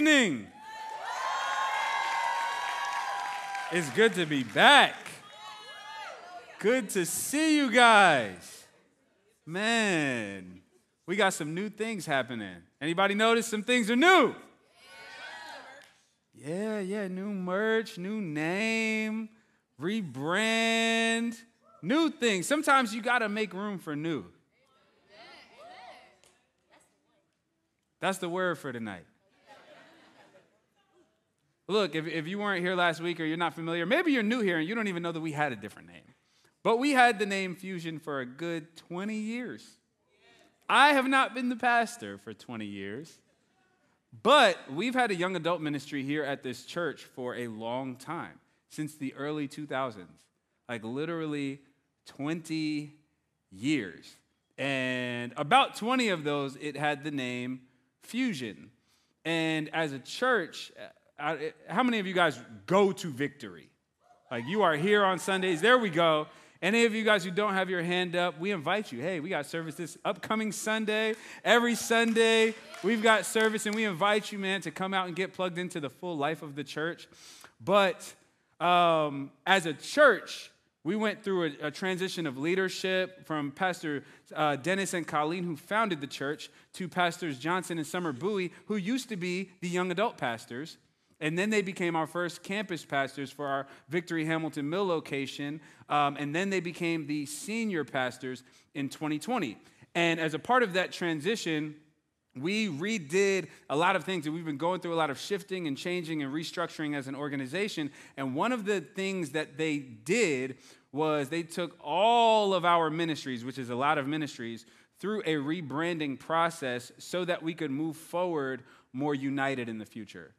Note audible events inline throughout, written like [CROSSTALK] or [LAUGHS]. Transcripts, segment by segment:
evening. It's good to be back. Good to see you guys. Man, we got some new things happening. Anybody notice some things are new? Yeah, yeah, new merch, new name, rebrand, new things. Sometimes you got to make room for new. That's the word for tonight. Look, if, if you weren't here last week or you're not familiar, maybe you're new here and you don't even know that we had a different name. But we had the name Fusion for a good 20 years. I have not been the pastor for 20 years, but we've had a young adult ministry here at this church for a long time, since the early 2000s, like literally 20 years. And about 20 of those, it had the name Fusion. And as a church, uh, how many of you guys go to victory? Like you are here on Sundays. There we go. Any of you guys who don't have your hand up, we invite you. Hey, we got service this upcoming Sunday. Every Sunday, we've got service, and we invite you, man, to come out and get plugged into the full life of the church. But um, as a church, we went through a, a transition of leadership from Pastor uh, Dennis and Colleen, who founded the church, to Pastors Johnson and Summer Bowie, who used to be the young adult pastors. And then they became our first campus pastors for our Victory Hamilton Mill location. Um, and then they became the senior pastors in 2020. And as a part of that transition, we redid a lot of things and we've been going through a lot of shifting and changing and restructuring as an organization. And one of the things that they did was they took all of our ministries, which is a lot of ministries, through a rebranding process so that we could move forward more united in the future.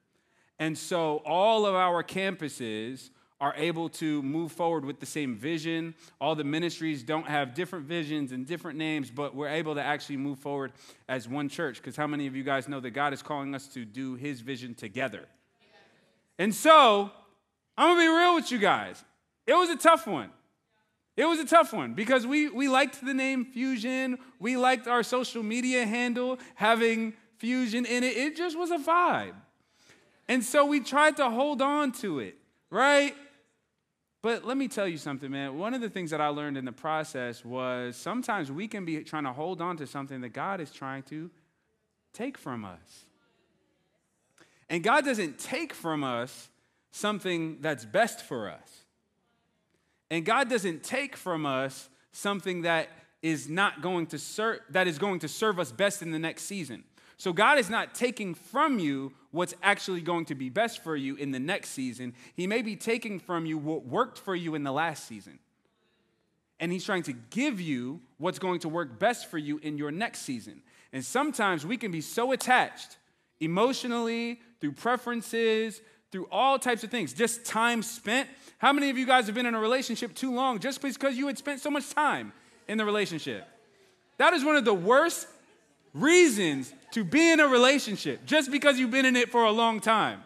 And so all of our campuses are able to move forward with the same vision. All the ministries don't have different visions and different names, but we're able to actually move forward as one church. Because how many of you guys know that God is calling us to do his vision together? And so, I'm gonna be real with you guys. It was a tough one. It was a tough one because we, we liked the name Fusion. We liked our social media handle having Fusion in it. It just was a vibe. And so we tried to hold on to it, right? But let me tell you something, man. One of the things that I learned in the process was sometimes we can be trying to hold on to something that God is trying to take from us. And God doesn't take from us something that's best for us. And God doesn't take from us something that is not going to serve that is going to serve us best in the next season. So God is not taking from you what's actually going to be best for you in the next season. He may be taking from you what worked for you in the last season. And he's trying to give you what's going to work best for you in your next season. And sometimes we can be so attached emotionally, through preferences, through all types of things, just time spent. How many of you guys have been in a relationship too long just because you had spent so much time in the relationship? That is one of the worst reasons to be in a relationship just because you've been in it for a long time.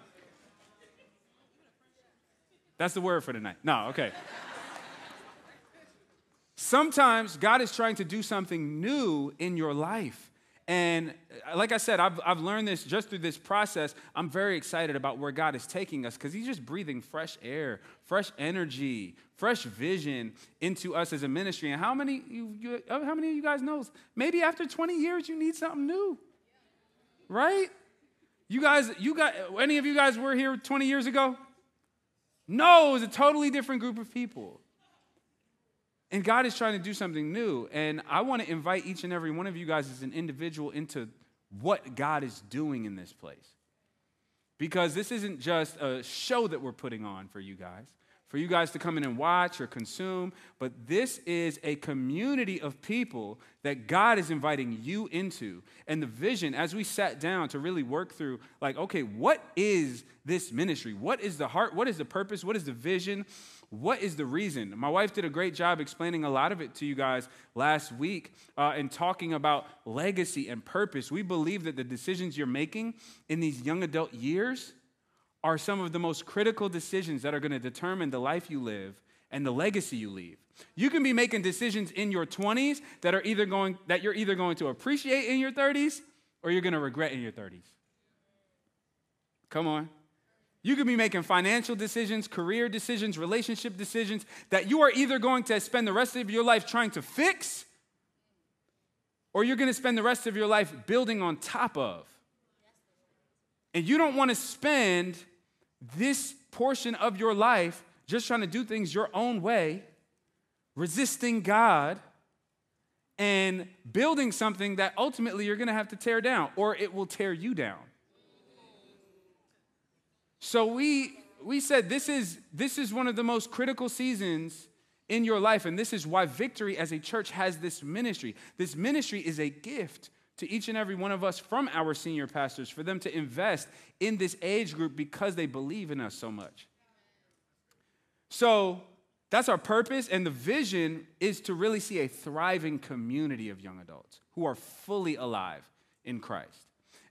That's the word for tonight. No, okay. Sometimes God is trying to do something new in your life. And like I said, I've, I've learned this just through this process. I'm very excited about where God is taking us because He's just breathing fresh air, fresh energy, fresh vision into us as a ministry. And how many, you, you, how many of you guys knows maybe after 20 years you need something new, right? You guys, you got any of you guys were here 20 years ago? No, it was a totally different group of people. And God is trying to do something new. And I want to invite each and every one of you guys as an individual into what God is doing in this place. Because this isn't just a show that we're putting on for you guys, for you guys to come in and watch or consume, but this is a community of people that God is inviting you into. And the vision, as we sat down to really work through, like, okay, what is this ministry? What is the heart? What is the purpose? What is the vision? What is the reason? My wife did a great job explaining a lot of it to you guys last week uh, and talking about legacy and purpose. We believe that the decisions you're making in these young adult years are some of the most critical decisions that are going to determine the life you live and the legacy you leave. You can be making decisions in your 20s that are either going that you're either going to appreciate in your 30s or you're going to regret in your 30s. Come on. You could be making financial decisions, career decisions, relationship decisions that you are either going to spend the rest of your life trying to fix or you're going to spend the rest of your life building on top of. And you don't want to spend this portion of your life just trying to do things your own way, resisting God, and building something that ultimately you're going to have to tear down or it will tear you down. So we we said this is this is one of the most critical seasons in your life and this is why victory as a church has this ministry. This ministry is a gift to each and every one of us from our senior pastors for them to invest in this age group because they believe in us so much. So that's our purpose, and the vision is to really see a thriving community of young adults who are fully alive in Christ.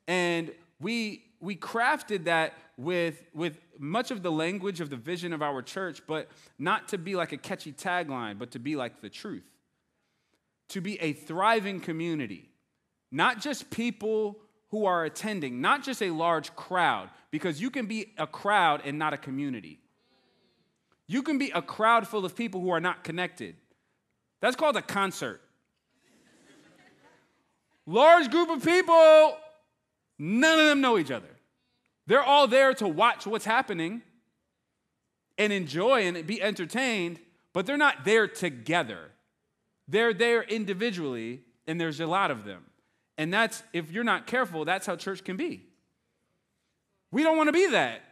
And we, we crafted that with, with much of the language of the vision of our church, but not to be like a catchy tagline, but to be like the truth. To be a thriving community, not just people who are attending, not just a large crowd, because you can be a crowd and not a community. You can be a crowd full of people who are not connected. That's called a concert. Large group of people, none of them know each other. They're all there to watch what's happening and enjoy and be entertained, but they're not there together. They're there individually, and there's a lot of them. And that's, if you're not careful, that's how church can be. We don't want to be that.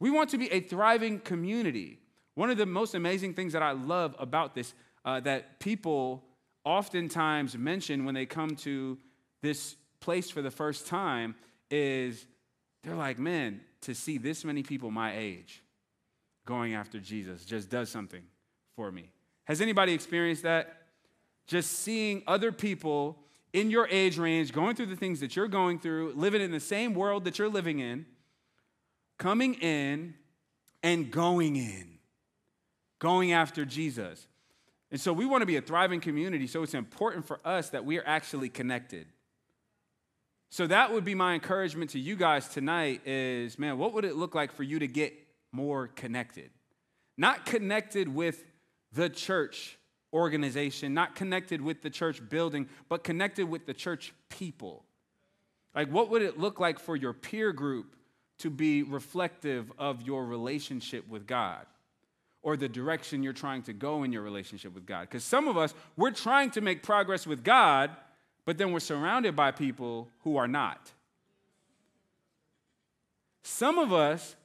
We want to be a thriving community. One of the most amazing things that I love about this, uh, that people oftentimes mention when they come to this place for the first time, is they're like, man, to see this many people my age going after Jesus just does something for me. Has anybody experienced that? Just seeing other people in your age range going through the things that you're going through, living in the same world that you're living in, coming in and going in going after Jesus. And so we want to be a thriving community, so it's important for us that we are actually connected. So that would be my encouragement to you guys tonight is, man, what would it look like for you to get more connected? Not connected with the church organization, not connected with the church building, but connected with the church people. Like, what would it look like for your peer group to be reflective of your relationship with God? or the direction you're trying to go in your relationship with God. Because some of us, we're trying to make progress with God, but then we're surrounded by people who are not. Some of us,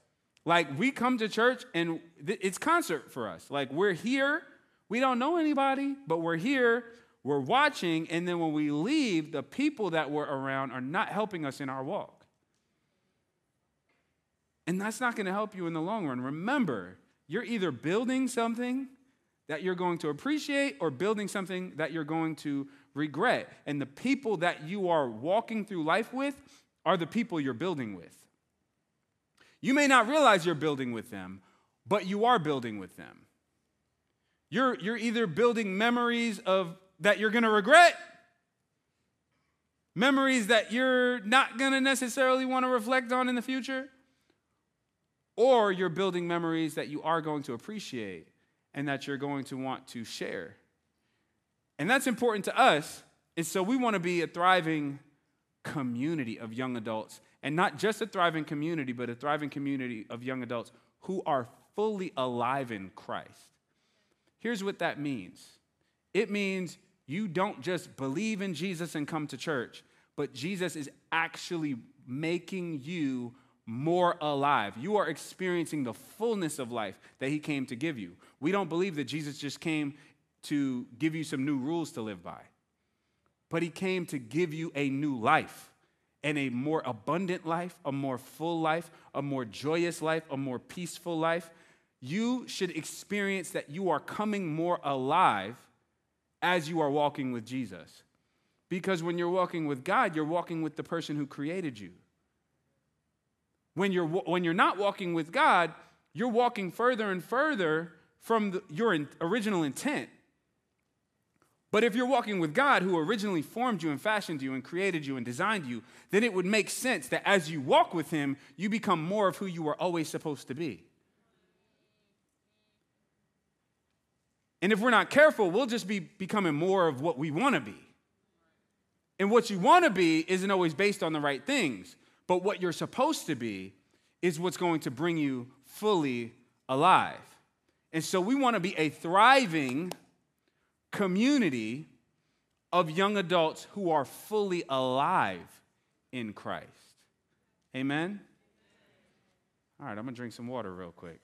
like, we come to church and it's concert for us. Like, we're here, we don't know anybody, but we're here, we're watching, and then when we leave, the people that we're around are not helping us in our walk. And that's not going to help you in the long run. Remember, you're either building something that you're going to appreciate or building something that you're going to regret. And the people that you are walking through life with are the people you're building with. You may not realize you're building with them, but you are building with them. You're, you're either building memories of that you're going to regret, memories that you're not going to necessarily want to reflect on in the future, or you're building memories that you are going to appreciate and that you're going to want to share. And that's important to us. And so we want to be a thriving community of young adults. And not just a thriving community, but a thriving community of young adults who are fully alive in Christ. Here's what that means it means you don't just believe in Jesus and come to church, but Jesus is actually making you more alive. You are experiencing the fullness of life that He came to give you. We don't believe that Jesus just came to give you some new rules to live by, but He came to give you a new life and a more abundant life, a more full life, a more joyous life, a more peaceful life. You should experience that you are coming more alive as you are walking with Jesus. Because when you're walking with God, you're walking with the person who created you. When you're, when you're not walking with God, you're walking further and further from the, your in, original intent. But if you're walking with God, who originally formed you and fashioned you and created you and designed you, then it would make sense that as you walk with Him, you become more of who you were always supposed to be. And if we're not careful, we'll just be becoming more of what we want to be. And what you want to be isn't always based on the right things, but what you're supposed to be is what's going to bring you fully alive. And so we want to be a thriving, community of young adults who are fully alive in Christ. Amen? All right, I'm gonna drink some water real quick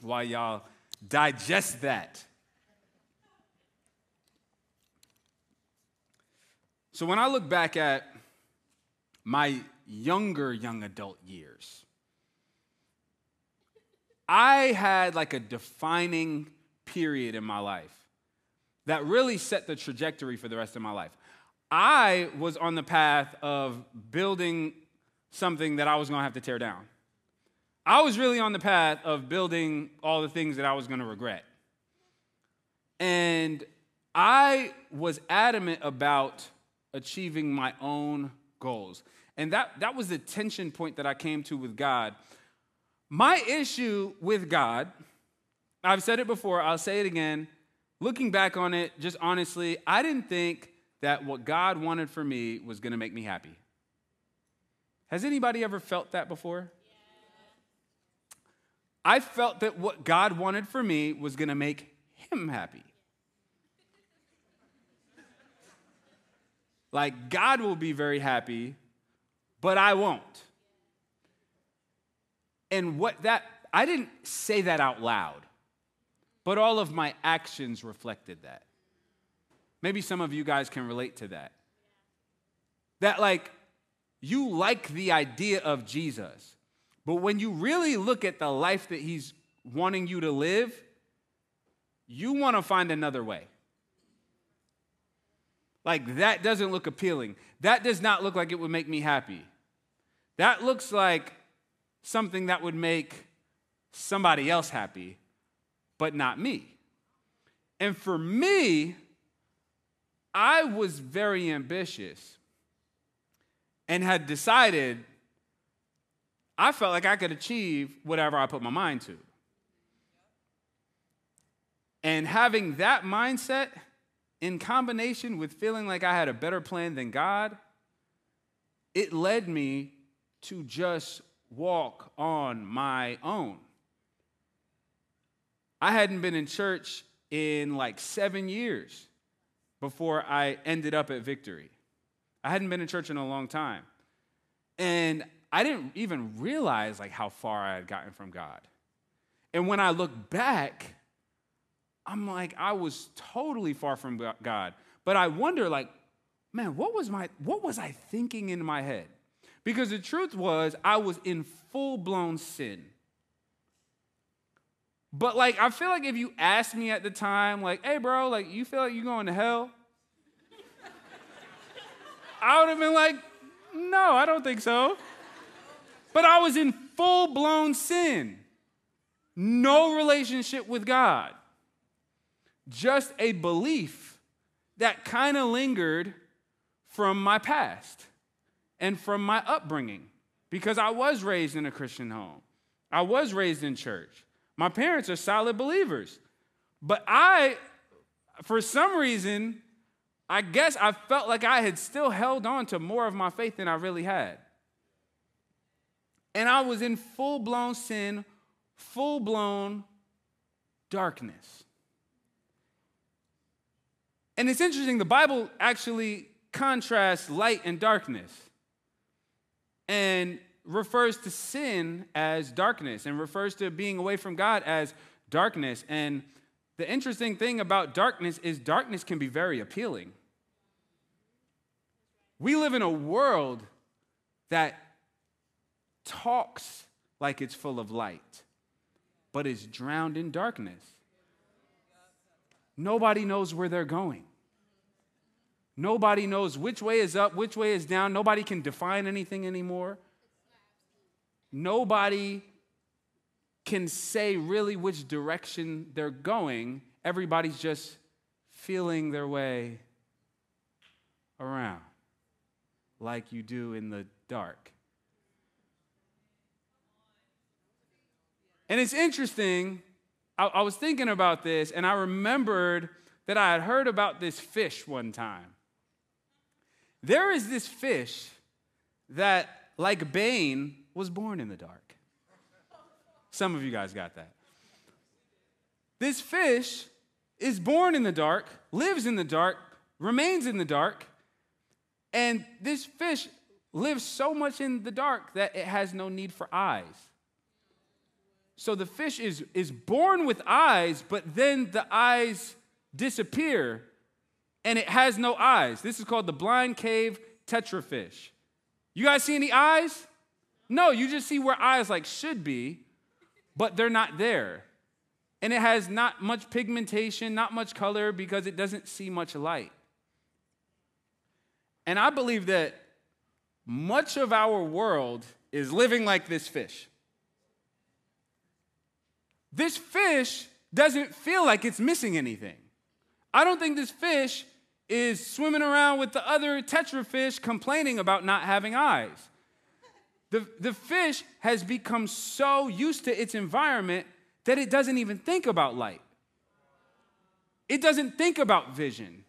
while y'all digest that. So, when I look back at my younger young adult years, I had like a defining period in my life that really set the trajectory for the rest of my life. I was on the path of building something that I was gonna have to tear down. I was really on the path of building all the things that I was gonna regret. And I was adamant about achieving my own goals. And that, that was the tension point that I came to with God. My issue with God, I've said it before, I'll say it again looking back on it, just honestly, I didn't think that what God wanted for me was going to make me happy. Has anybody ever felt that before? I felt that what God wanted for me was going to make him happy. Like, God will be very happy, but I won't. And what that, I didn't say that out loud. But all of my actions reflected that. Maybe some of you guys can relate to that. That, like, you like the idea of Jesus, but when you really look at the life that he's wanting you to live, you want to find another way. Like, that doesn't look appealing. That does not look like it would make me happy. That looks like something that would make somebody else happy but not me. And for me, I was very ambitious and had decided I felt like I could achieve whatever I put my mind to. And having that mindset in combination with feeling like I had a better plan than God, it led me to just walk on my own. I hadn't been in church in like seven years before I ended up at Victory. I hadn't been in church in a long time. And I didn't even realize like how far I had gotten from God. And when I look back, I'm like, I was totally far from God. But I wonder, like, man, what was my what was I thinking in my head? Because the truth was I was in full-blown sin. But like, I feel like if you asked me at the time, like, hey, bro, like, you feel like you're going to hell? [LAUGHS] I would have been like, no, I don't think so. But I was in full blown sin, no relationship with God, just a belief that kind of lingered from my past and from my upbringing because I was raised in a Christian home, I was raised in church. My parents are solid believers. But I, for some reason, I guess I felt like I had still held on to more of my faith than I really had. And I was in full blown sin, full blown darkness. And it's interesting, the Bible actually contrasts light and darkness. And refers to sin as darkness and refers to being away from God as darkness. And the interesting thing about darkness is darkness can be very appealing. We live in a world that talks like it's full of light, but is drowned in darkness. Nobody knows where they're going. Nobody knows which way is up, which way is down. Nobody can define anything anymore nobody can say really which direction they're going. Everybody's just feeling their way around like you do in the dark. And it's interesting, I, I, was thinking about this and I remembered that I had heard about this fish one time. There is this fish that, like Bane, was born in the dark. Some of you guys got that. This fish is born in the dark, lives in the dark, remains in the dark, and this fish lives so much in the dark that it has no need for eyes. So the fish is, is born with eyes, but then the eyes disappear and it has no eyes. This is called the blind cave tetrafish. You guys see any eyes? No, you just see where eyes like should be, but they're not there. And it has not much pigmentation, not much color because it doesn't see much light. And I believe that much of our world is living like this fish. This fish doesn't feel like it's missing anything. I don't think this fish is swimming around with the other tetra fish complaining about not having eyes. The, the fish has become so used to its environment that it doesn't even think about light. It doesn't think about vision.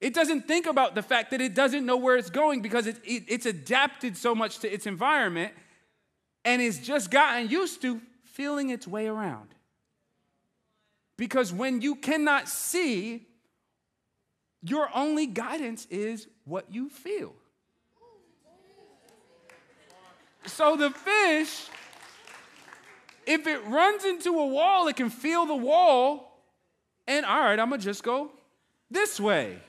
It doesn't think about the fact that it doesn't know where it's going because it, it, it's adapted so much to its environment and it's just gotten used to feeling its way around. Because when you cannot see, your only guidance is what you feel. So the fish, if it runs into a wall, it can feel the wall, and all right, I'm gonna just go this way.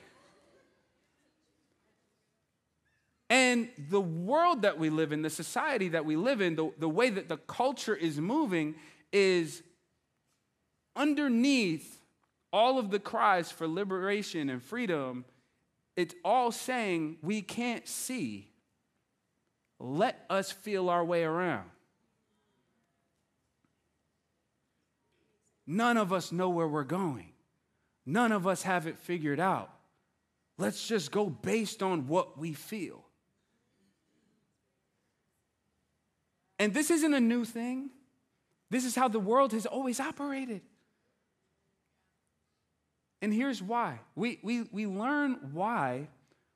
And the world that we live in, the society that we live in, the, the way that the culture is moving is underneath all of the cries for liberation and freedom. It's all saying we can't see. Let us feel our way around. None of us know where we're going. None of us have it figured out. Let's just go based on what we feel. And this isn't a new thing. This is how the world has always operated. And here's why. We, we, we learn why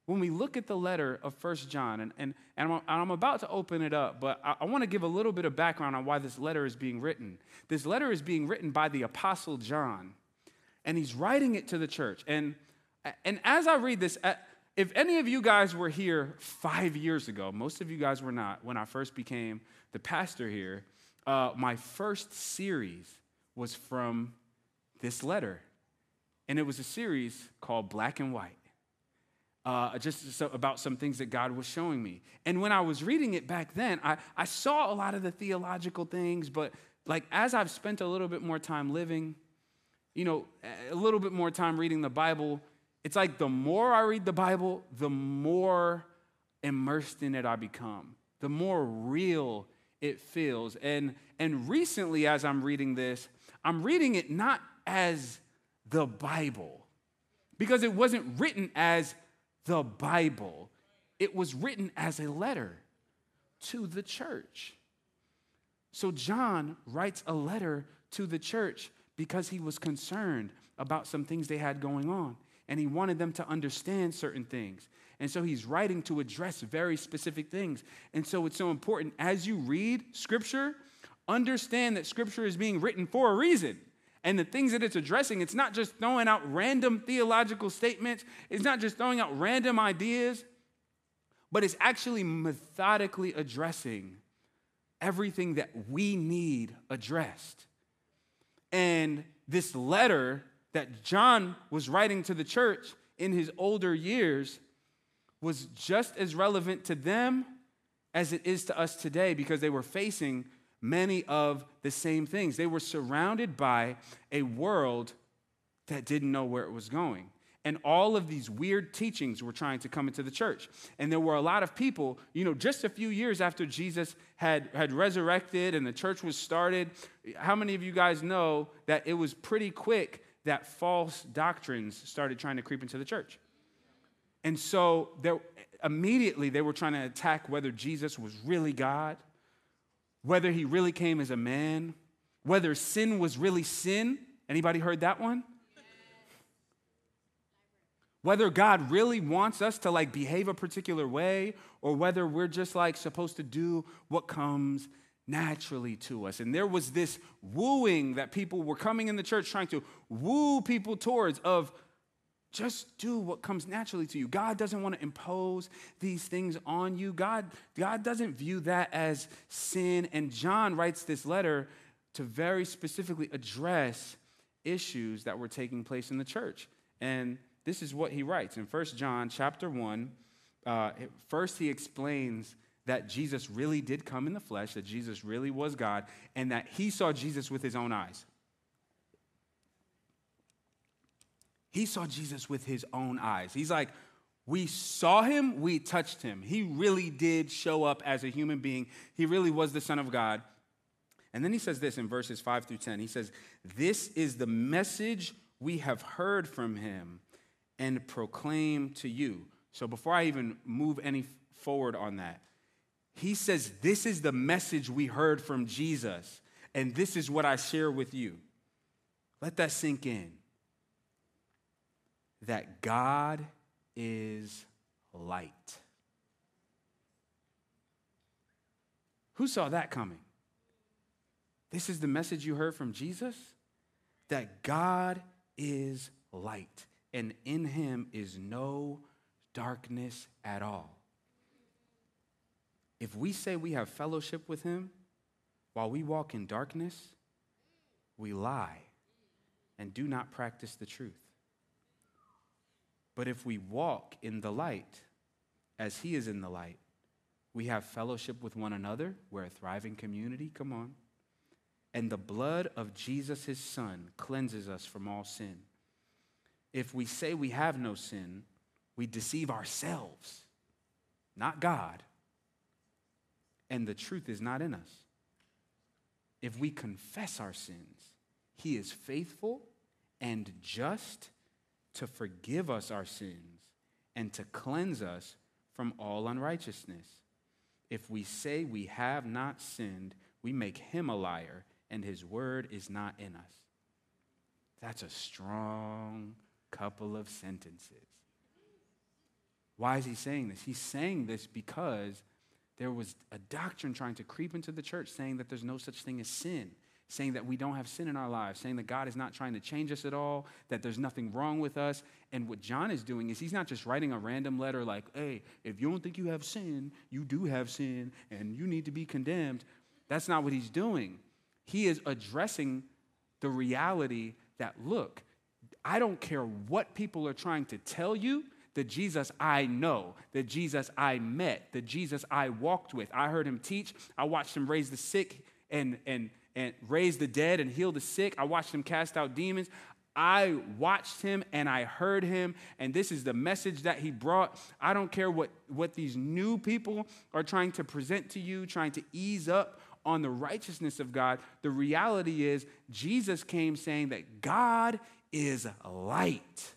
when we look at the letter of First John. And, and, and I'm, I'm about to open it up, but I, I want to give a little bit of background on why this letter is being written. This letter is being written by the Apostle John, and he's writing it to the church. And, and as I read this, if any of you guys were here five years ago, most of you guys were not, when I first became the pastor here, uh, my first series was from this letter. And it was a series called Black and White. Uh, just so, about some things that God was showing me. And when I was reading it back then, I, I saw a lot of the theological things, but like as I've spent a little bit more time living, you know, a little bit more time reading the Bible, it's like the more I read the Bible, the more immersed in it I become, the more real it feels. And, and recently, as I'm reading this, I'm reading it not as the Bible because it wasn't written as the Bible, it was written as a letter to the church. So John writes a letter to the church because he was concerned about some things they had going on and he wanted them to understand certain things. And so he's writing to address very specific things. And so it's so important as you read scripture, understand that scripture is being written for a reason. And the things that it's addressing, it's not just throwing out random theological statements, it's not just throwing out random ideas, but it's actually methodically addressing everything that we need addressed. And this letter that John was writing to the church in his older years was just as relevant to them as it is to us today because they were facing many of the same things. They were surrounded by a world that didn't know where it was going. And all of these weird teachings were trying to come into the church. And there were a lot of people, you know, just a few years after Jesus had, had resurrected and the church was started. How many of you guys know that it was pretty quick that false doctrines started trying to creep into the church. And so there, immediately they were trying to attack whether Jesus was really God, whether he really came as a man, whether sin was really sin. Anybody heard that one? Whether God really wants us to like behave a particular way or whether we're just like supposed to do what comes naturally to us. And there was this wooing that people were coming in the church trying to woo people towards of just do what comes naturally to you. God doesn't want to impose these things on you. God, God doesn't view that as sin. And John writes this letter to very specifically address issues that were taking place in the church. And this is what he writes in 1 John chapter 1. Uh, first, he explains that Jesus really did come in the flesh, that Jesus really was God, and that he saw Jesus with his own eyes. He saw Jesus with his own eyes. He's like, we saw him, we touched him. He really did show up as a human being. He really was the Son of God. And then he says this in verses 5 through 10. He says, This is the message we have heard from him and proclaim to you. So before I even move any forward on that, he says, This is the message we heard from Jesus, and this is what I share with you. Let that sink in that God is light. Who saw that coming? This is the message you heard from Jesus that God is light, and in him is no darkness at all. If we say we have fellowship with him while we walk in darkness, we lie and do not practice the truth. But if we walk in the light as He is in the light, we have fellowship with one another. We're a thriving community. Come on. And the blood of Jesus, His Son, cleanses us from all sin. If we say we have no sin, we deceive ourselves, not God. And the truth is not in us. If we confess our sins, He is faithful and just to forgive us our sins and to cleanse us from all unrighteousness. If we say we have not sinned, we make him a liar, and his word is not in us. That's a strong couple of sentences. Why is he saying this? He's saying this because there was a doctrine trying to creep into the church saying that there's no such thing as sin saying that we don't have sin in our lives, saying that God is not trying to change us at all, that there's nothing wrong with us. And what John is doing is he's not just writing a random letter like, hey, if you don't think you have sin, you do have sin and you need to be condemned. That's not what he's doing. He is addressing the reality that, look, I don't care what people are trying to tell you, the Jesus I know, the Jesus I met, the Jesus I walked with. I heard him teach, I watched him raise the sick and, and and raise the dead and heal the sick. I watched him cast out demons. I watched him and I heard him, and this is the message that he brought. I don't care what, what these new people are trying to present to you, trying to ease up on the righteousness of God. The reality is, Jesus came saying that God is light.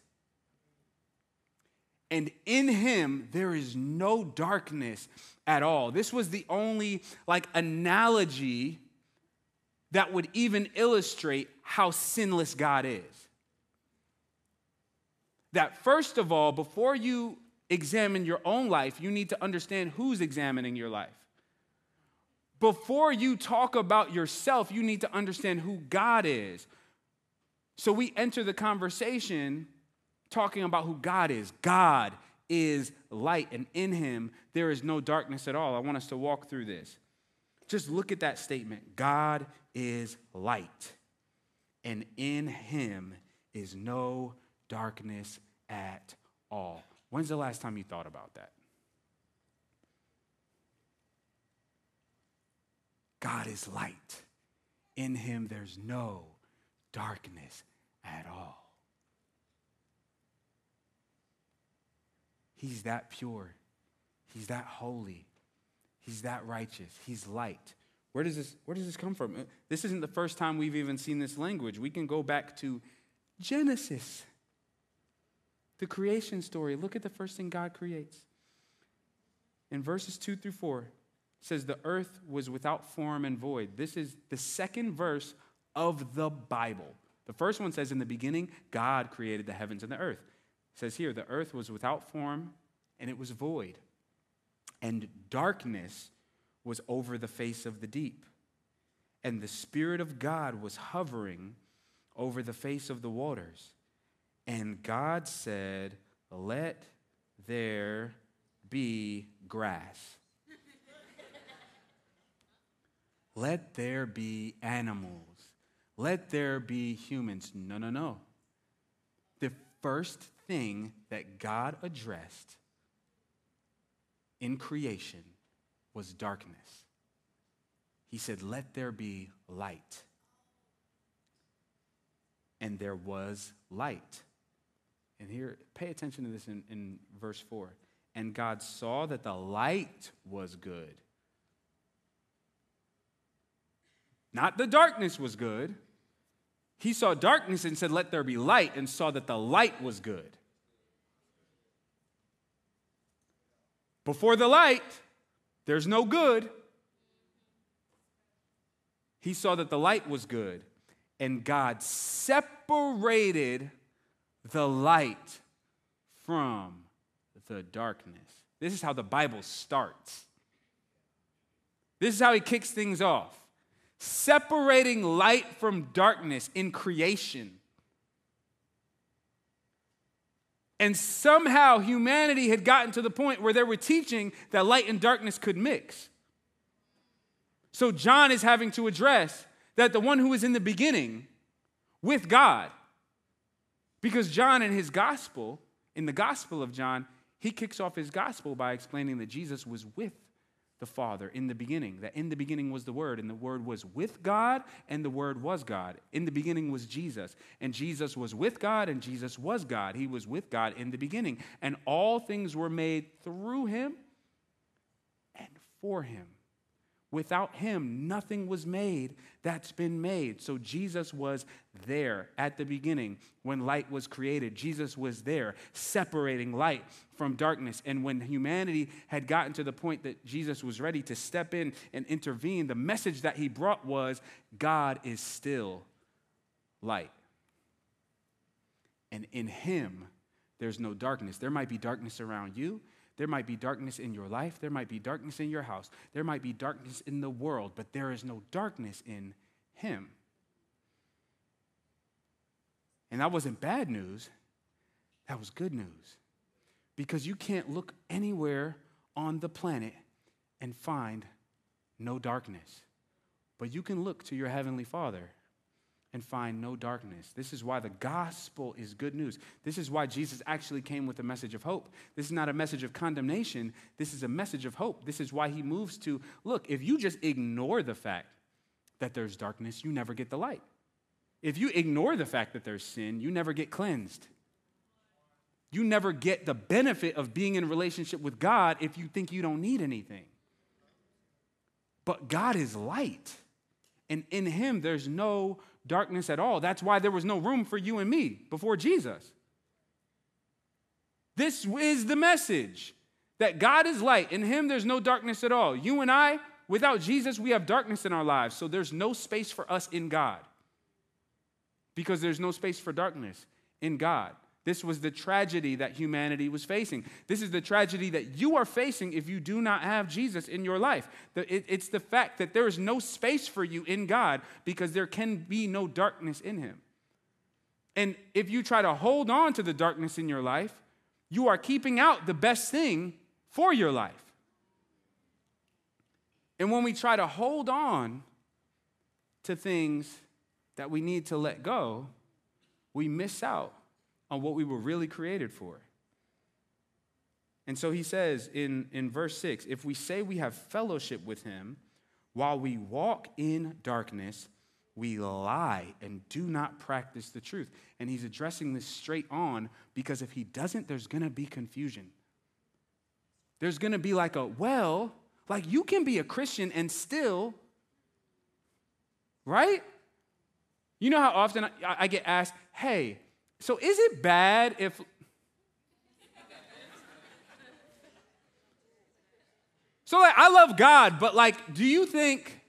And in him, there is no darkness at all. This was the only like analogy that would even illustrate how sinless God is. That first of all, before you examine your own life, you need to understand who's examining your life. Before you talk about yourself, you need to understand who God is. So we enter the conversation talking about who God is. God is light, and in him there is no darkness at all. I want us to walk through this. Just look at that statement God is light, and in him is no darkness at all. When's the last time you thought about that? God is light. In him there's no darkness at all. He's that pure. He's that holy. He's that righteous. He's light. Where does this, where does this come from? Uh, this isn't the first time we've even seen this language. We can go back to Genesis. The creation story. Look at the first thing God creates. In verses 2 through 4, says the earth was without form and void. This is the second verse of the Bible. The first one says, In the beginning, God created the heavens and the earth. It says here, the earth was without form and it was void, and darkness was over the face of the deep. And the Spirit of God was hovering over the face of the waters. And God said, Let there be grass. [LAUGHS] Let there be animals. Let there be humans. No, no, no. The first thing that God addressed in creation was darkness. He said, Let there be light. And there was light. And here, pay attention to this in, in verse 4. And God saw that the light was good. Not the darkness was good. He saw darkness and said, Let there be light, and saw that the light was good. Before the light, there's no good. He saw that the light was good, and God separated the light from the darkness. This is how the Bible starts. This is how he kicks things off separating light from darkness in creation. And somehow humanity had gotten to the point where they were teaching that light and darkness could mix. So John is having to address that the one who is in the beginning with God, because John in his gospel, in the gospel of John, he kicks off his gospel by explaining that Jesus was with the Father in the beginning, that in the beginning was the Word, and the Word was with God, and the Word was God. In the beginning was Jesus, and Jesus was with God, and Jesus was God. He was with God in the beginning, and all things were made through Him and for Him. Without him, nothing was made that's been made. So Jesus was there at the beginning when light was created. Jesus was there separating light from darkness. And when humanity had gotten to the point that Jesus was ready to step in and intervene, the message that he brought was God is still light. And in him, there's no darkness. There might be darkness around you, there might be darkness in your life, there might be darkness in your house, there might be darkness in the world, but there is no darkness in Him. And that wasn't bad news, that was good news. Because you can't look anywhere on the planet and find no darkness. But you can look to your Heavenly Father and find no darkness. This is why the gospel is good news. This is why Jesus actually came with a message of hope. This is not a message of condemnation. This is a message of hope. This is why he moves to look, if you just ignore the fact that there's darkness, you never get the light. If you ignore the fact that there's sin, you never get cleansed. You never get the benefit of being in relationship with God if you think you don't need anything. But God is light, and in Him there's no darkness at all. That's why there was no room for you and me before Jesus. This is the message that God is light. In Him, there's no darkness at all. You and I, without Jesus, we have darkness in our lives. So there's no space for us in God because there's no space for darkness in God. This was the tragedy that humanity was facing. This is the tragedy that you are facing if you do not have Jesus in your life. It's the fact that there is no space for you in God because there can be no darkness in Him. And if you try to hold on to the darkness in your life, you are keeping out the best thing for your life. And when we try to hold on to things that we need to let go, we miss out on what we were really created for. And so he says in, in verse 6 if we say we have fellowship with him while we walk in darkness, we lie and do not practice the truth. And he's addressing this straight on because if he doesn't, there's going to be confusion. There's going to be like a, well, like you can be a Christian and still, right? You know how often I, I get asked, hey, So is it bad if So like I love God, but like do you think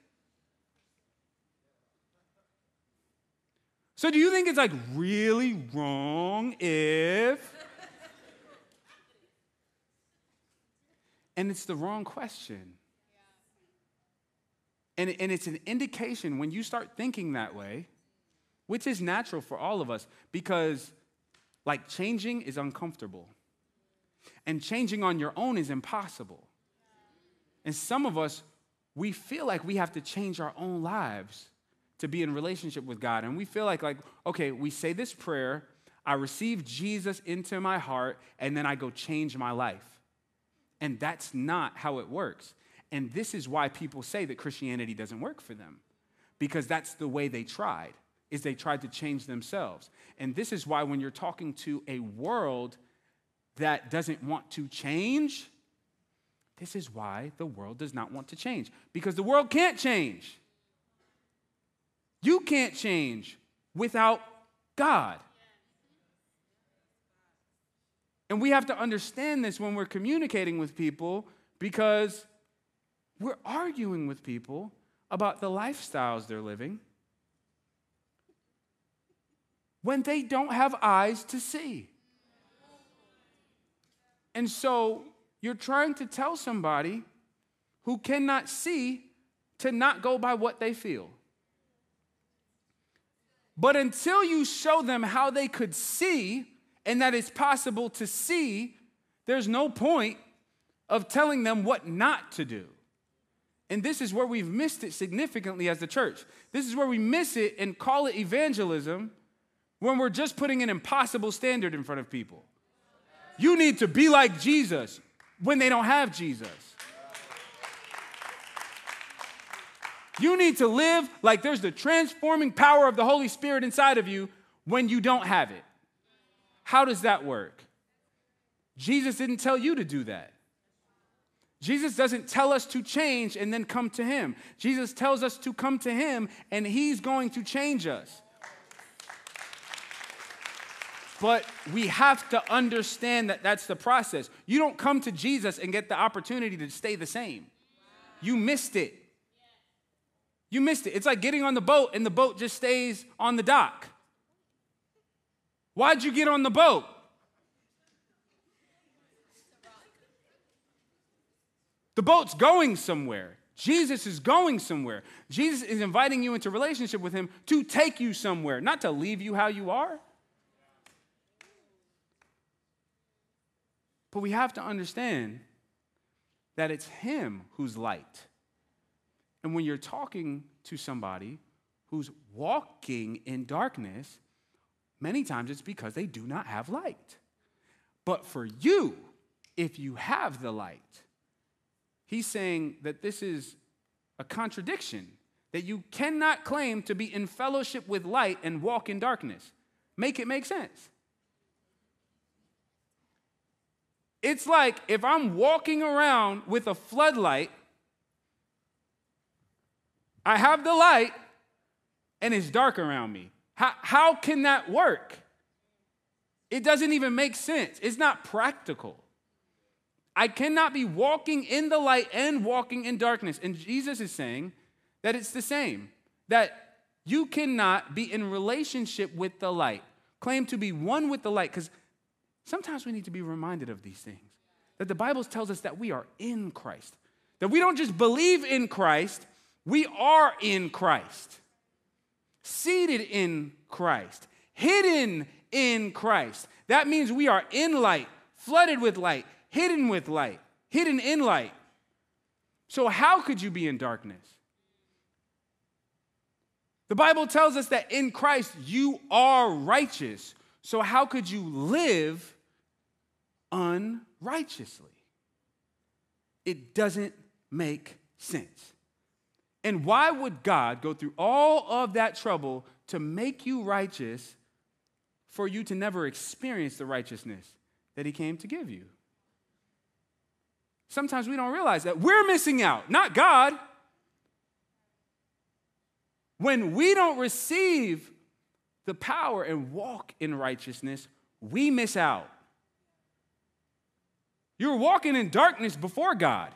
So do you think it's like really wrong if And it's the wrong question. And, and it's an indication when you start thinking that way, which is natural for all of us, because like changing is uncomfortable. And changing on your own is impossible. And some of us, we feel like we have to change our own lives to be in relationship with God. And we feel like, like, okay, we say this prayer, I receive Jesus into my heart, and then I go change my life. And that's not how it works. And this is why people say that Christianity doesn't work for them. Because that's the way they tried. Is they tried to change themselves. And this is why when you're talking to a world that doesn't want to change, this is why the world does not want to change. Because the world can't change. You can't change without God. And we have to understand this when we're communicating with people because we're arguing with people about the lifestyles they're living when they don't have eyes to see. And so you're trying to tell somebody who cannot see to not go by what they feel. But until you show them how they could see, and that it's possible to see, there's no point of telling them what not to do. And this is where we've missed it significantly as the church. This is where we miss it and call it evangelism when we're just putting an impossible standard in front of people. You need to be like Jesus when they don't have Jesus. You need to live like there's the transforming power of the Holy Spirit inside of you when you don't have it. How does that work? Jesus didn't tell you to do that. Jesus doesn't tell us to change and then come to Him. Jesus tells us to come to Him and He's going to change us. But we have to understand that that's the process. You don't come to Jesus and get the opportunity to stay the same. You missed it. You missed it. It's like getting on the boat and the boat just stays on the dock. Why'd you get on the boat? The boat's going somewhere. Jesus is going somewhere. Jesus is inviting you into relationship with him to take you somewhere, not to leave you how you are. But we have to understand that it's him who's light. And when you're talking to somebody who's walking in darkness, Many times it's because they do not have light. But for you, if you have the light, he's saying that this is a contradiction, that you cannot claim to be in fellowship with light and walk in darkness. Make it make sense. It's like if I'm walking around with a floodlight, I have the light, and it's dark around me. How, how can that work? It doesn't even make sense. It's not practical. I cannot be walking in the light and walking in darkness. And Jesus is saying that it's the same, that you cannot be in relationship with the light, claim to be one with the light, because sometimes we need to be reminded of these things. That the Bible tells us that we are in Christ, that we don't just believe in Christ, we are in Christ seated in Christ, hidden in Christ. That means we are in light, flooded with light, hidden with light, hidden in light. So, how could you be in darkness? The Bible tells us that in Christ you are righteous. So, how could you live unrighteously? It doesn't make sense. And why would God go through all of that trouble to make you righteous for you to never experience the righteousness that He came to give you? Sometimes we don't realize that we're missing out, not God. When we don't receive the power and walk in righteousness, we miss out. You're walking in darkness before God.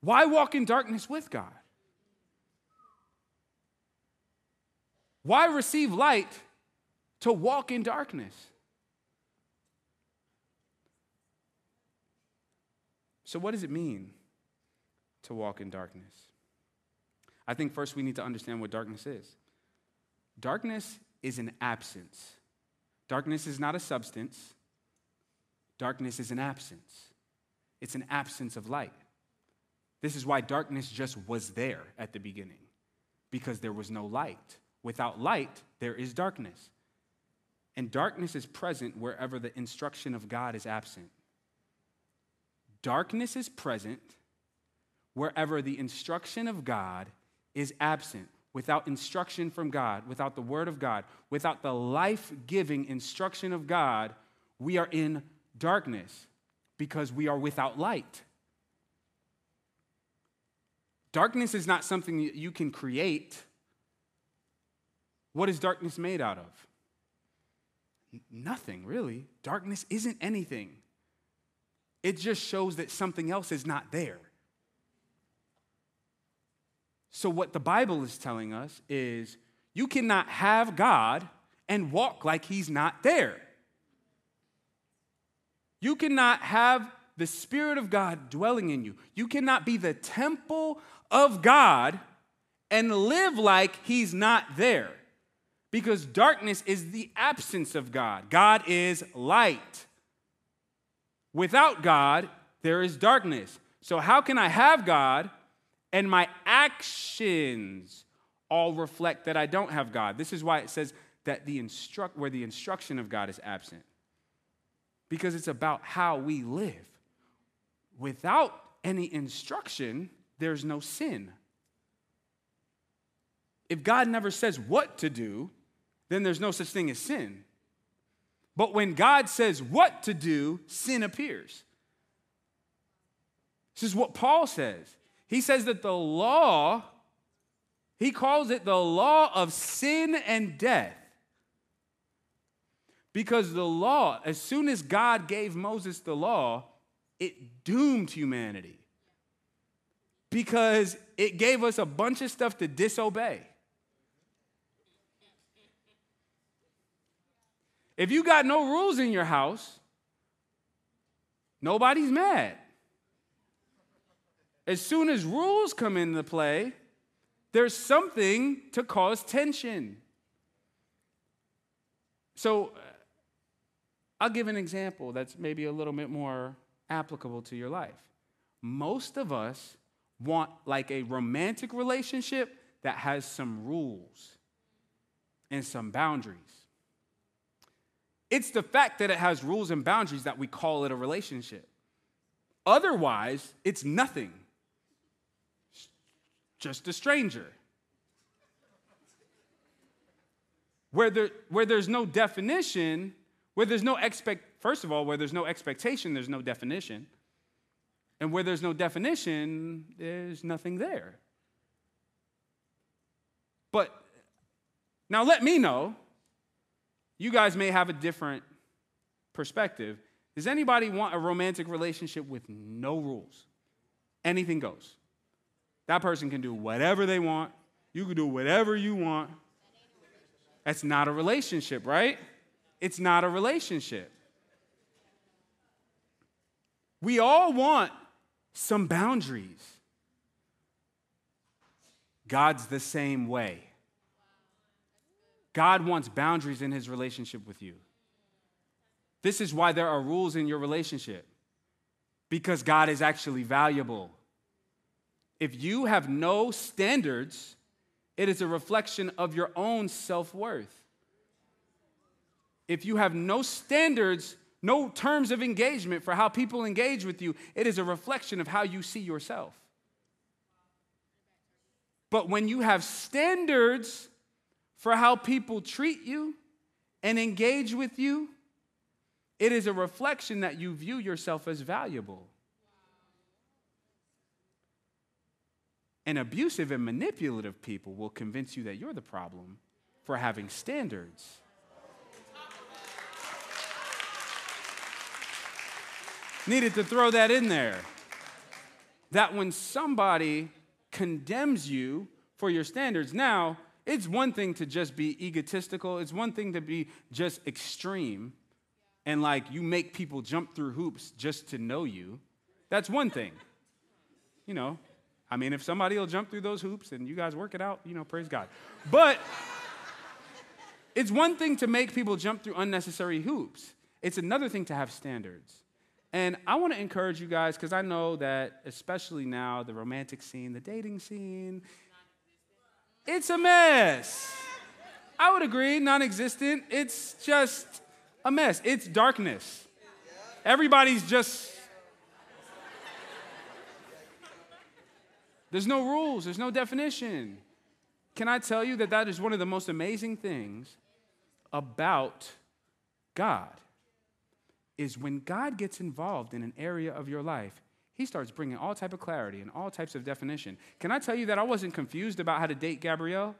Why walk in darkness with God? Why receive light to walk in darkness? So, what does it mean to walk in darkness? I think first we need to understand what darkness is. Darkness is an absence. Darkness is not a substance, darkness is an absence. It's an absence of light. This is why darkness just was there at the beginning, because there was no light. Without light, there is darkness. And darkness is present wherever the instruction of God is absent. Darkness is present wherever the instruction of God is absent. Without instruction from God, without the Word of God, without the life giving instruction of God, we are in darkness because we are without light. Darkness is not something you can create. What is darkness made out of? Nothing, really. Darkness isn't anything. It just shows that something else is not there. So, what the Bible is telling us is you cannot have God and walk like He's not there. You cannot have the Spirit of God dwelling in you. You cannot be the temple of God and live like He's not there. Because darkness is the absence of God. God is light. Without God, there is darkness. So, how can I have God and my actions all reflect that I don't have God? This is why it says that the instruct where the instruction of God is absent. Because it's about how we live. Without any instruction, there's no sin. If God never says what to do, then there's no such thing as sin. But when God says what to do, sin appears. This is what Paul says. He says that the law, he calls it the law of sin and death. Because the law, as soon as God gave Moses the law, it doomed humanity. Because it gave us a bunch of stuff to disobey. If you got no rules in your house, nobody's mad. As soon as rules come into play, there's something to cause tension. So, I'll give an example that's maybe a little bit more applicable to your life. Most of us want like a romantic relationship that has some rules and some boundaries. It's the fact that it has rules and boundaries that we call it a relationship. Otherwise, it's nothing. Just a stranger. Where, there, where there's no definition, where there's no expect, first of all, where there's no expectation, there's no definition. And where there's no definition, there's nothing there. But now let me know you guys may have a different perspective. Does anybody want a romantic relationship with no rules? Anything goes. That person can do whatever they want. You can do whatever you want. That's not a relationship, right? It's not a relationship. We all want some boundaries. God's the same way. God wants boundaries in his relationship with you. This is why there are rules in your relationship, because God is actually valuable. If you have no standards, it is a reflection of your own self worth. If you have no standards, no terms of engagement for how people engage with you, it is a reflection of how you see yourself. But when you have standards for how people treat you and engage with you, it is a reflection that you view yourself as valuable. And abusive and manipulative people will convince you that you're the problem for having standards. Needed to throw that in there. That when somebody condemns you for your standards, now it's one thing to just be egotistical, it's one thing to be just extreme and like you make people jump through hoops just to know you. That's one thing. You know, I mean, if somebody will jump through those hoops and you guys work it out, you know, praise God. But it's one thing to make people jump through unnecessary hoops, it's another thing to have standards. And I want to encourage you guys because I know that, especially now, the romantic scene, the dating scene, it's a mess. I would agree, non existent. It's just a mess. It's darkness. Everybody's just. There's no rules, there's no definition. Can I tell you that that is one of the most amazing things about God? Is when God gets involved in an area of your life, he starts bringing all type of clarity and all types of definition. Can I tell you that I wasn't confused about how to date Gabrielle?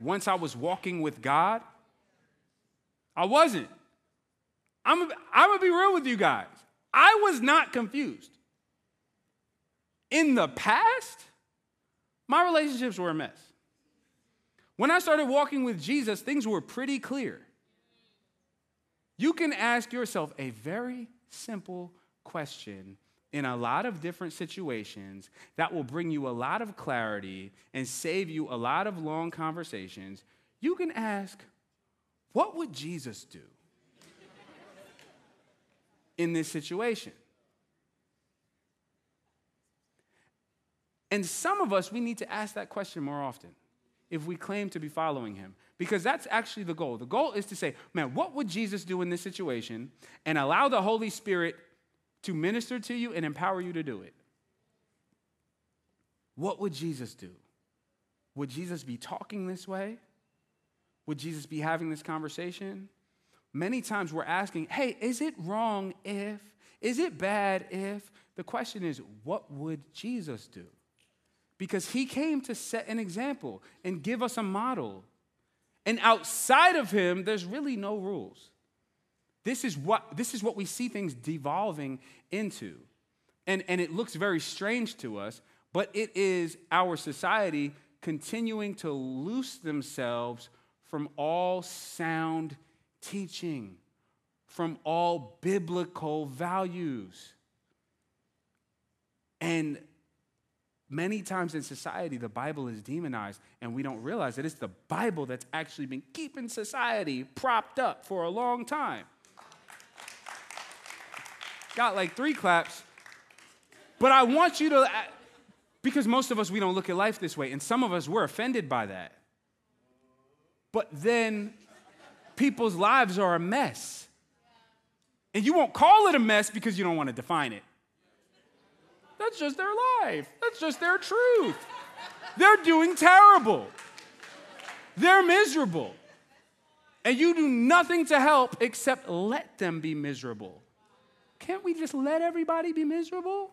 Once I was walking with God, I wasn't. I'm, I'm gonna be real with you guys. I was not confused. In the past, my relationships were a mess. When I started walking with Jesus, things were pretty clear. You can ask yourself a very simple question in a lot of different situations that will bring you a lot of clarity and save you a lot of long conversations. You can ask, what would Jesus do in this situation? And some of us, we need to ask that question more often if we claim to be following him. Because that's actually the goal. The goal is to say, man, what would Jesus do in this situation? And allow the Holy Spirit to minister to you and empower you to do it. What would Jesus do? Would Jesus be talking this way? Would Jesus be having this conversation? Many times we're asking, hey, is it wrong if? Is it bad if? The question is, what would Jesus do? Because he came to set an example and give us a model. And outside of him, there's really no rules. This is what, this is what we see things devolving into. And, and it looks very strange to us, but it is our society continuing to loose themselves from all sound teaching, from all biblical values. And many times in society, the Bible is demonized, and we don't realize that it's the Bible that's actually been keeping society propped up for a long time. Got like three claps, but I want you to, uh, because most of us, we don't look at life this way, and some of us, we're offended by that. But then people's lives are a mess. And you won't call it a mess because you don't want to define it. That's just their life, that's just their truth. They're doing terrible, they're miserable. And you do nothing to help except let them be miserable. Can't we just let everybody be miserable?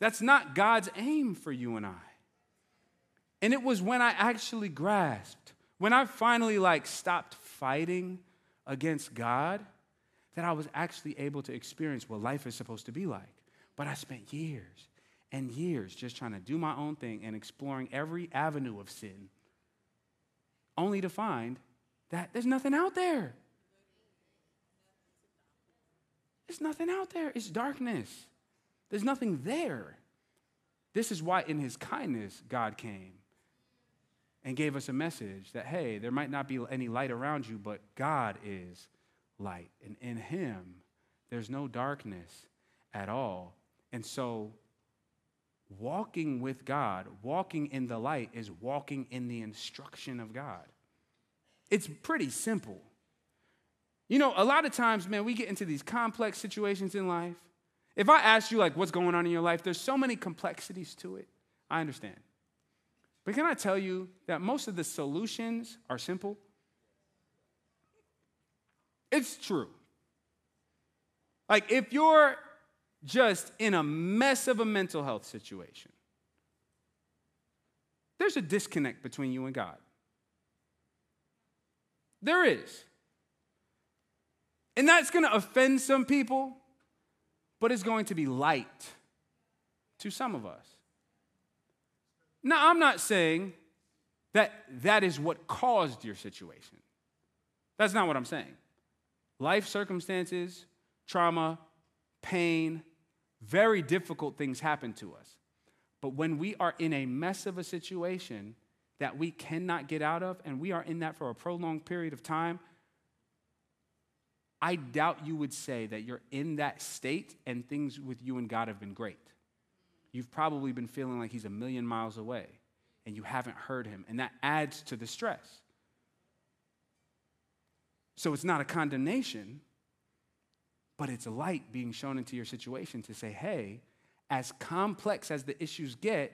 That's not God's aim for you and I. And it was when I actually grasped when I finally like stopped fighting against God, that I was actually able to experience what life is supposed to be like. But I spent years and years just trying to do my own thing and exploring every avenue of sin, only to find that there's nothing out there. There's nothing out there. It's darkness. There's nothing there. This is why, in his kindness, God came and gave us a message that, hey, there might not be any light around you, but God is light. And in Him, there's no darkness at all. And so, walking with God, walking in the light, is walking in the instruction of God. It's pretty simple. You know, a lot of times, man, we get into these complex situations in life. If I ask you, like, what's going on in your life, there's so many complexities to it. I understand. But can I tell you that most of the solutions are simple? It's true. Like, if you're just in a mess of a mental health situation, there's a disconnect between you and God. There is. And that's going to offend some people, but it's going to be light to some of us. Now, I'm not saying that that is what caused your situation. That's not what I'm saying. Life circumstances, trauma, pain, very difficult things happen to us. But when we are in a mess of a situation that we cannot get out of, and we are in that for a prolonged period of time, I doubt you would say that you're in that state and things with you and God have been great. You've probably been feeling like He's a million miles away and you haven't heard Him, and that adds to the stress. So it's not a condemnation, but it's light being shown into your situation to say, hey, as complex as the issues get,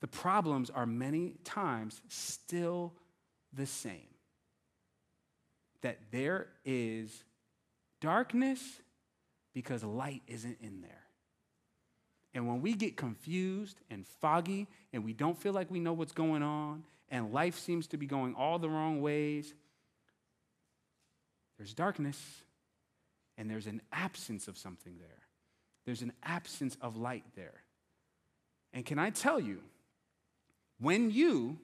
the problems are many times still the same. That there is darkness because light isn't in there. And when we get confused and foggy and we don't feel like we know what's going on and life seems to be going all the wrong ways, there's darkness and there's an absence of something there. There's an absence of light there. And can I tell you, when you,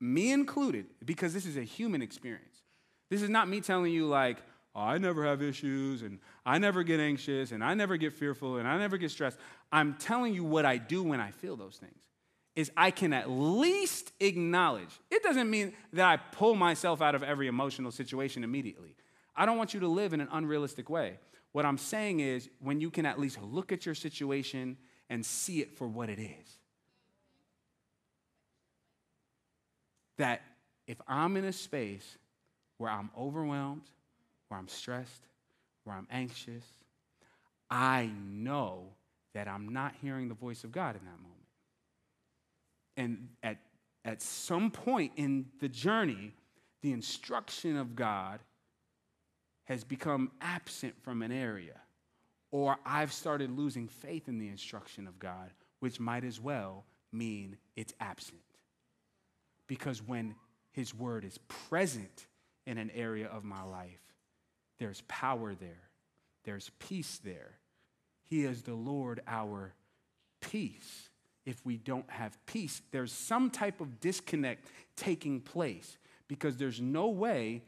me included, because this is a human experience, this is not me telling you, like, oh, I never have issues and I never get anxious and I never get fearful and I never get stressed. I'm telling you what I do when I feel those things is I can at least acknowledge. It doesn't mean that I pull myself out of every emotional situation immediately. I don't want you to live in an unrealistic way. What I'm saying is when you can at least look at your situation and see it for what it is. That if I'm in a space where I'm overwhelmed, where I'm stressed, where I'm anxious, I know that I'm not hearing the voice of God in that moment. And at, at some point in the journey, the instruction of God has become absent from an area, or I've started losing faith in the instruction of God, which might as well mean it's absent. Because when His word is present in an area of my life, there's power there, there's peace there. He is the Lord, our peace if we don't have peace. There's some type of disconnect taking place because there's no way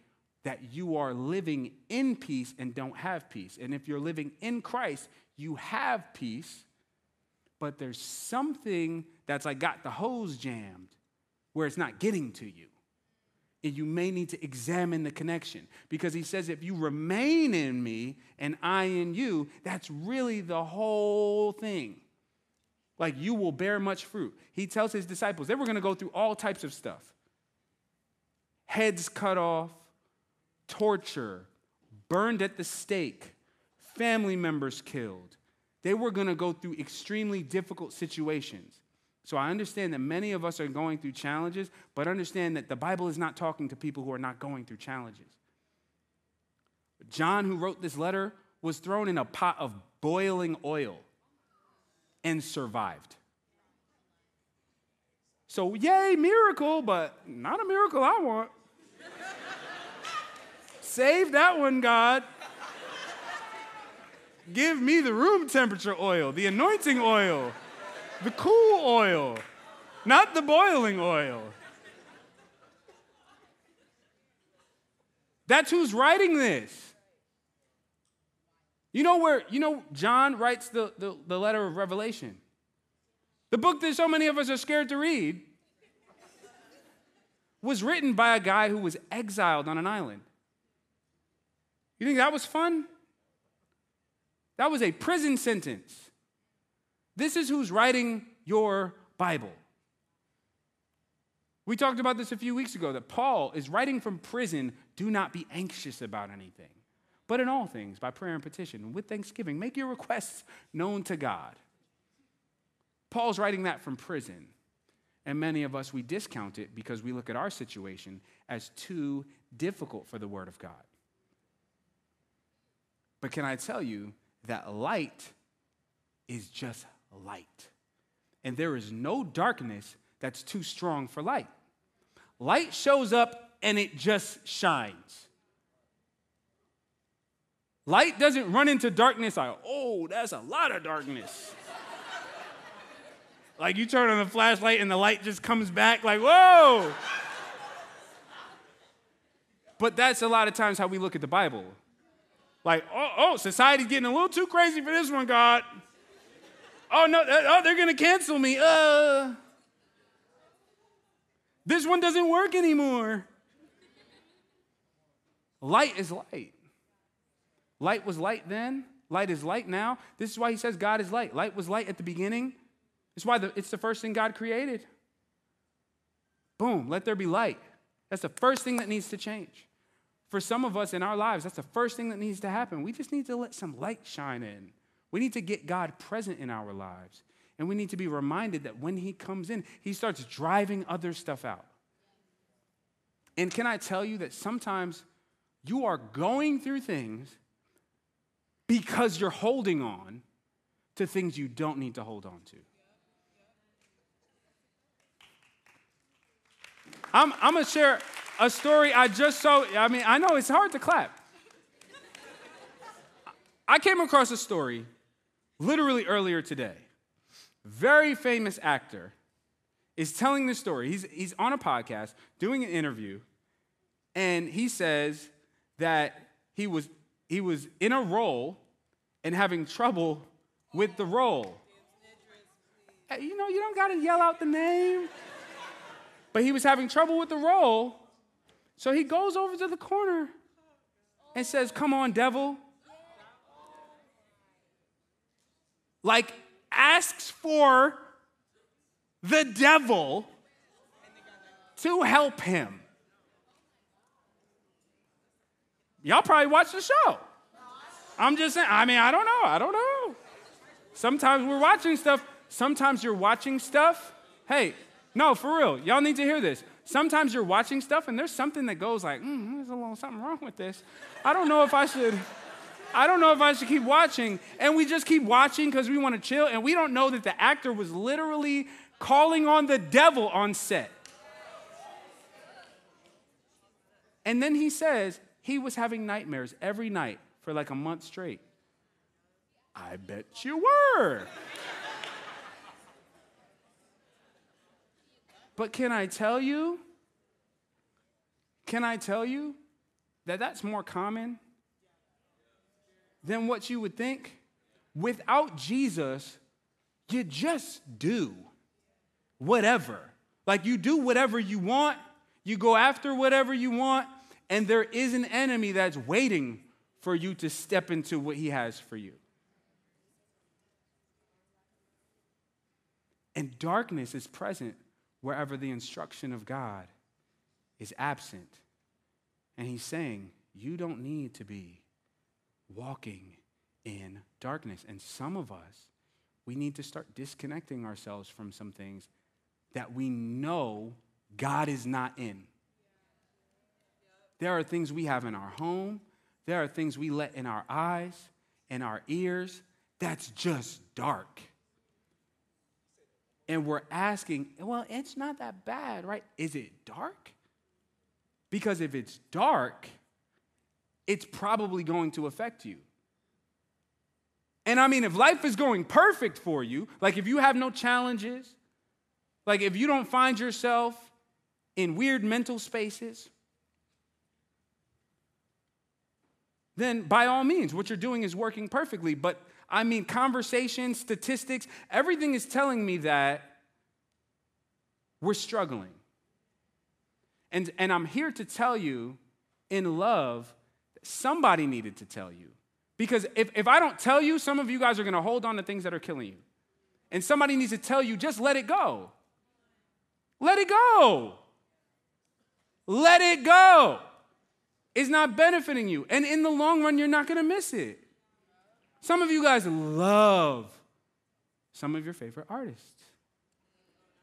that you are living in peace and don't have peace. And if you're living in Christ, you have peace, but there's something that's like got the hose jammed where it's not getting to you. And you may need to examine the connection because he says, if you remain in me and I in you, that's really the whole thing like you will bear much fruit. He tells his disciples they were going to go through all types of stuff heads cut off, torture, burned at the stake, family members killed. They were going to go through extremely difficult situations. So I understand that many of us are going through challenges, but understand that the Bible is not talking to people who are not going through challenges. John, who wrote this letter, was thrown in a pot of boiling oil and survived. So, yay, miracle, but not a miracle I want. Save that one, God. Give me the room temperature oil, the anointing oil, the cool oil, not the boiling oil. That's who's writing this. You know where, you know, John writes the, the, the letter of Revelation. The book that so many of us are scared to read was written by a guy who was exiled on an island. You think that was fun? That was a prison sentence. This is who's writing your Bible. We talked about this a few weeks ago that Paul is writing from prison do not be anxious about anything. But in all things, by prayer and petition, with thanksgiving, make your requests known to God. Paul's writing that from prison. And many of us, we discount it because we look at our situation as too difficult for the Word of God. But can I tell you that light is just light? And there is no darkness that's too strong for light. Light shows up and it just shines. Light doesn't run into darkness like, oh, that's a lot of darkness. [LAUGHS] like you turn on the flashlight and the light just comes back, like, whoa. but that's a lot of times how we look at the Bible. Like, oh, oh, society's getting a little too crazy for this one, God. Oh, no, oh, they're going to cancel me. Uh, this one doesn't work anymore. Light is light. Light was light then. Light is light now. This is why he says God is light. Light was light at the beginning. It's why the, it's the first thing God created. Boom, let there be light. That's the first thing that needs to change. For some of us in our lives, that's the first thing that needs to happen. We just need to let some light shine in. We need to get God present in our lives. And we need to be reminded that when He comes in, He starts driving other stuff out. And can I tell you that sometimes you are going through things because you're holding on to things you don't need to hold on to. I'm, I'm going to share a story I just saw. I mean, I know it's hard to clap. I came across a story literally earlier today. Very famous actor is telling this story. He's, he's on a podcast doing an interview, and he says that he was, he was in a role and having trouble with the role. You know, you don't got to yell out the name. But he was having trouble with the role, so he goes over to the corner and says, Come on, devil. Like, asks for the devil to help him. Y'all probably watch the show. I'm just saying, I mean, I don't know. I don't know. Sometimes we're watching stuff. Sometimes you're watching stuff. Hey, no, for real. Y'all need to hear this. Sometimes you're watching stuff and there's something that goes like, mm, there's a little something wrong with this. I don't know if I should. I don't know if I should keep watching. And we just keep watching because we want to chill. And we don't know that the actor was literally calling on the devil on set. And then he says he was having nightmares every night for like a month straight. I bet you were. But can I tell you? Can I tell you that that's more common than what you would think? Without Jesus, you just do whatever. Like you do whatever you want, you go after whatever you want, and there is an enemy that's waiting for you to step into what he has for you. And darkness is present wherever the instruction of God is absent. And he's saying, you don't need to be walking in darkness. And some of us, we need to start disconnecting ourselves from some things that we know God is not in. There are things we have in our home, there are things we let in our eyes and our ears that's just dark and we're asking, well, it's not that bad, right? Is it dark? Because if it's dark, it's probably going to affect you. And I mean, if life is going perfect for you, like if you have no challenges, like if you don't find yourself in weird mental spaces, then by all means, what you're doing is working perfectly. But I mean, conversation, statistics, everything is telling me that we're struggling. And, and I'm here to tell you in love, somebody needed to tell you. Because if, if I don't tell you, some of you guys are gonna hold on to things that are killing you. And somebody needs to tell you, just let it go. Let it go. Let it go. It's not benefiting you. And in the long run, you're not gonna miss it. Some of you guys love some of your favorite artists.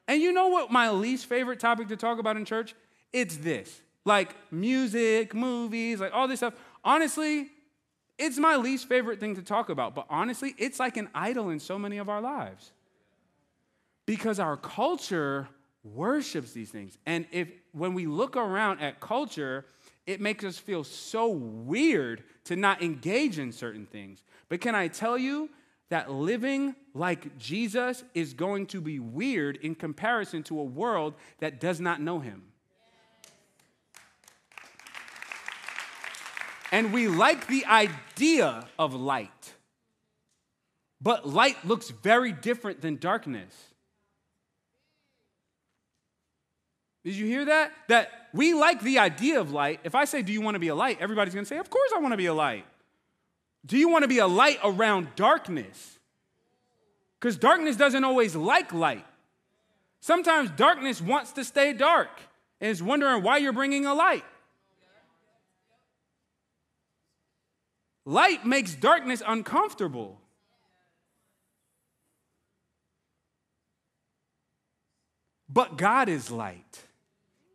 And you know what my least favorite topic to talk about in church? It's this. Like music, movies, like all this stuff. Honestly, it's my least favorite thing to talk about. But honestly, it's like an idol in so many of our lives. Because our culture worships these things. And if when we look around at culture, it makes us feel so weird to not engage in certain things. But can I tell you that living like Jesus is going to be weird in comparison to a world that does not know him? And we like the idea of light. But light looks very different than darkness. Did you hear that? That we like the idea of light. If I say, Do you want to be a light? Everybody's going to say, Of course I want to be a light. Do you want to be a light around darkness? Because darkness doesn't always like light. Sometimes darkness wants to stay dark and is wondering why you're bringing a light. Light makes darkness uncomfortable. But God is light,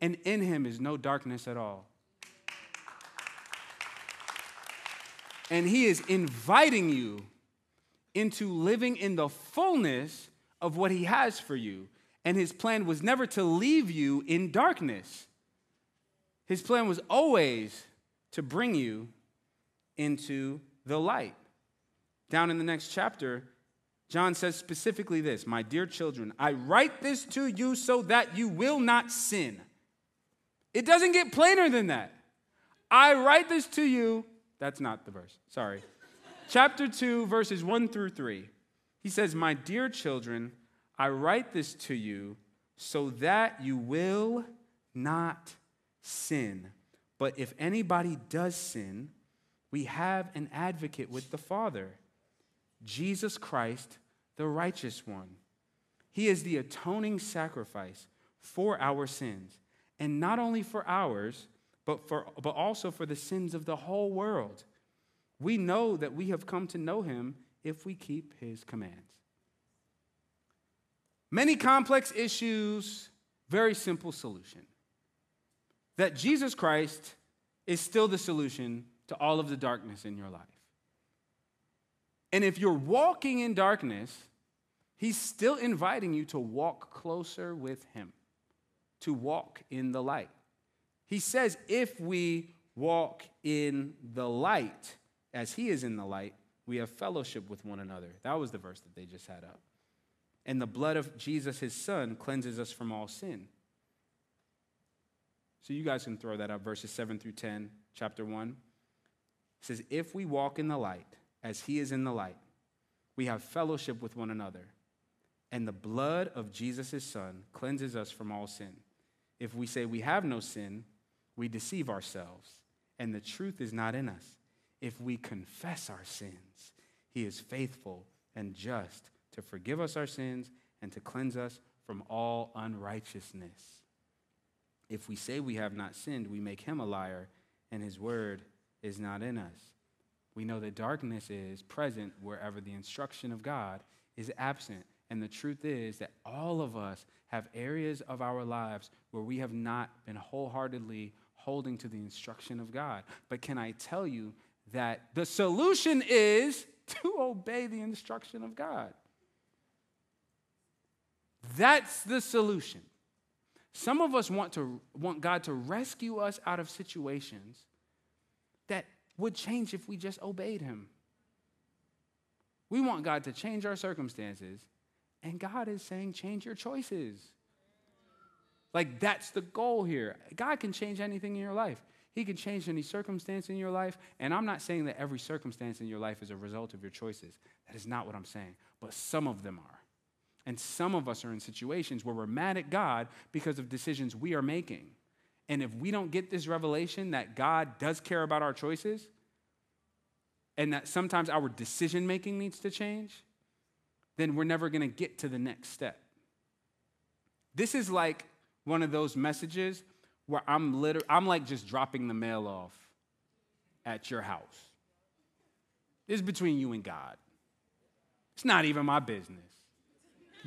and in him is no darkness at all. And he is inviting you into living in the fullness of what he has for you. And his plan was never to leave you in darkness, his plan was always to bring you into the light. Down in the next chapter, John says specifically this My dear children, I write this to you so that you will not sin. It doesn't get plainer than that. I write this to you. That's not the verse. Sorry. Chapter 2, verses 1 through 3. He says, My dear children, I write this to you so that you will not sin. But if anybody does sin, we have an advocate with the Father, Jesus Christ the righteous one. He is the atoning sacrifice for our sins, and not only for ours, but, for, but also for the sins of the whole world. We know that we have come to know him if we keep his commands. Many complex issues, very simple solution. That Jesus Christ is still the solution to all of the darkness in your life. And if you're walking in darkness, he's still inviting you to walk closer with him, to walk in the light. He says, if we walk in the light, as he is in the light, we have fellowship with one another. That was the verse that they just had up. And the blood of Jesus, his son, cleanses us from all sin. So you guys can throw that up, verses 7 through 10, chapter 1. It says, If we walk in the light, as he is in the light. We have fellowship with one another. And the blood of Jesus' his Son cleanses us from all sin. If we say we have no sin, we deceive ourselves, and the truth is not in us. If we confess our sins, he is faithful and just to forgive us our sins and to cleanse us from all unrighteousness. If we say we have not sinned, we make him a liar, and his word is not in us. We know that darkness is present wherever the instruction of God is absent. And the truth is that all of us have areas of our lives where we have not been wholeheartedly holding to the instruction of God. But can I tell you that the solution is to obey the instruction of God? That's the solution. Some of us want to want God to rescue us out of situations that would change if we just obeyed him. We want God to change our circumstances, and God is saying, change your choices. Like, that's the goal here. God can change anything in your life. He can change any circumstance in your life. And I'm not saying that every circumstance in your life is a result of your choices. That is not what I'm saying. But some of them are. And some of us are in situations where we're mad at God because of decisions we are making. And if we don't get this revelation that God does care about our choices and that sometimes our decision making needs to change, then we're never going to get to the next step. This is like one of those messages where I'm literally, I'm like just dropping the mail off at your house. This is between you and God. It's not even my business.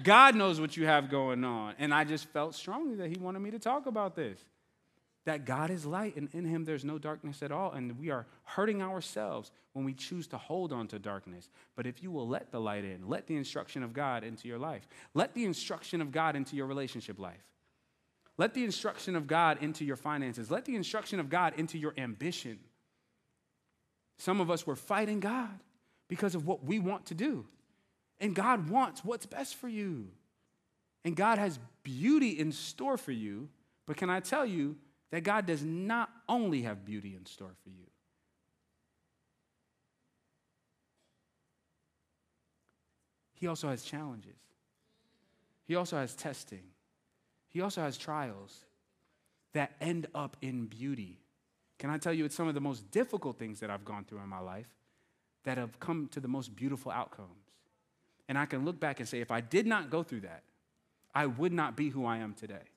God knows what you have going on. And I just felt strongly that He wanted me to talk about this that God is light and in him there's no darkness at all. And we are hurting ourselves when we choose to hold on to darkness. But if you will let the light in, let the instruction of God into your life, let the instruction of God into your relationship life. Let the instruction of God into your finances. Let the instruction of God into your ambition. Some of us were fighting God because of what we want to do. And God wants what's best for you. And God has beauty in store for you. But can I tell you that God does not only have beauty in store for you? He also has challenges. He also has testing. He also has trials that end up in beauty. Can I tell you, it's some of the most difficult things that I've gone through in my life that have come to the most beautiful outcomes. And I can look back and say, if I did not go through that, I would not be who I am today.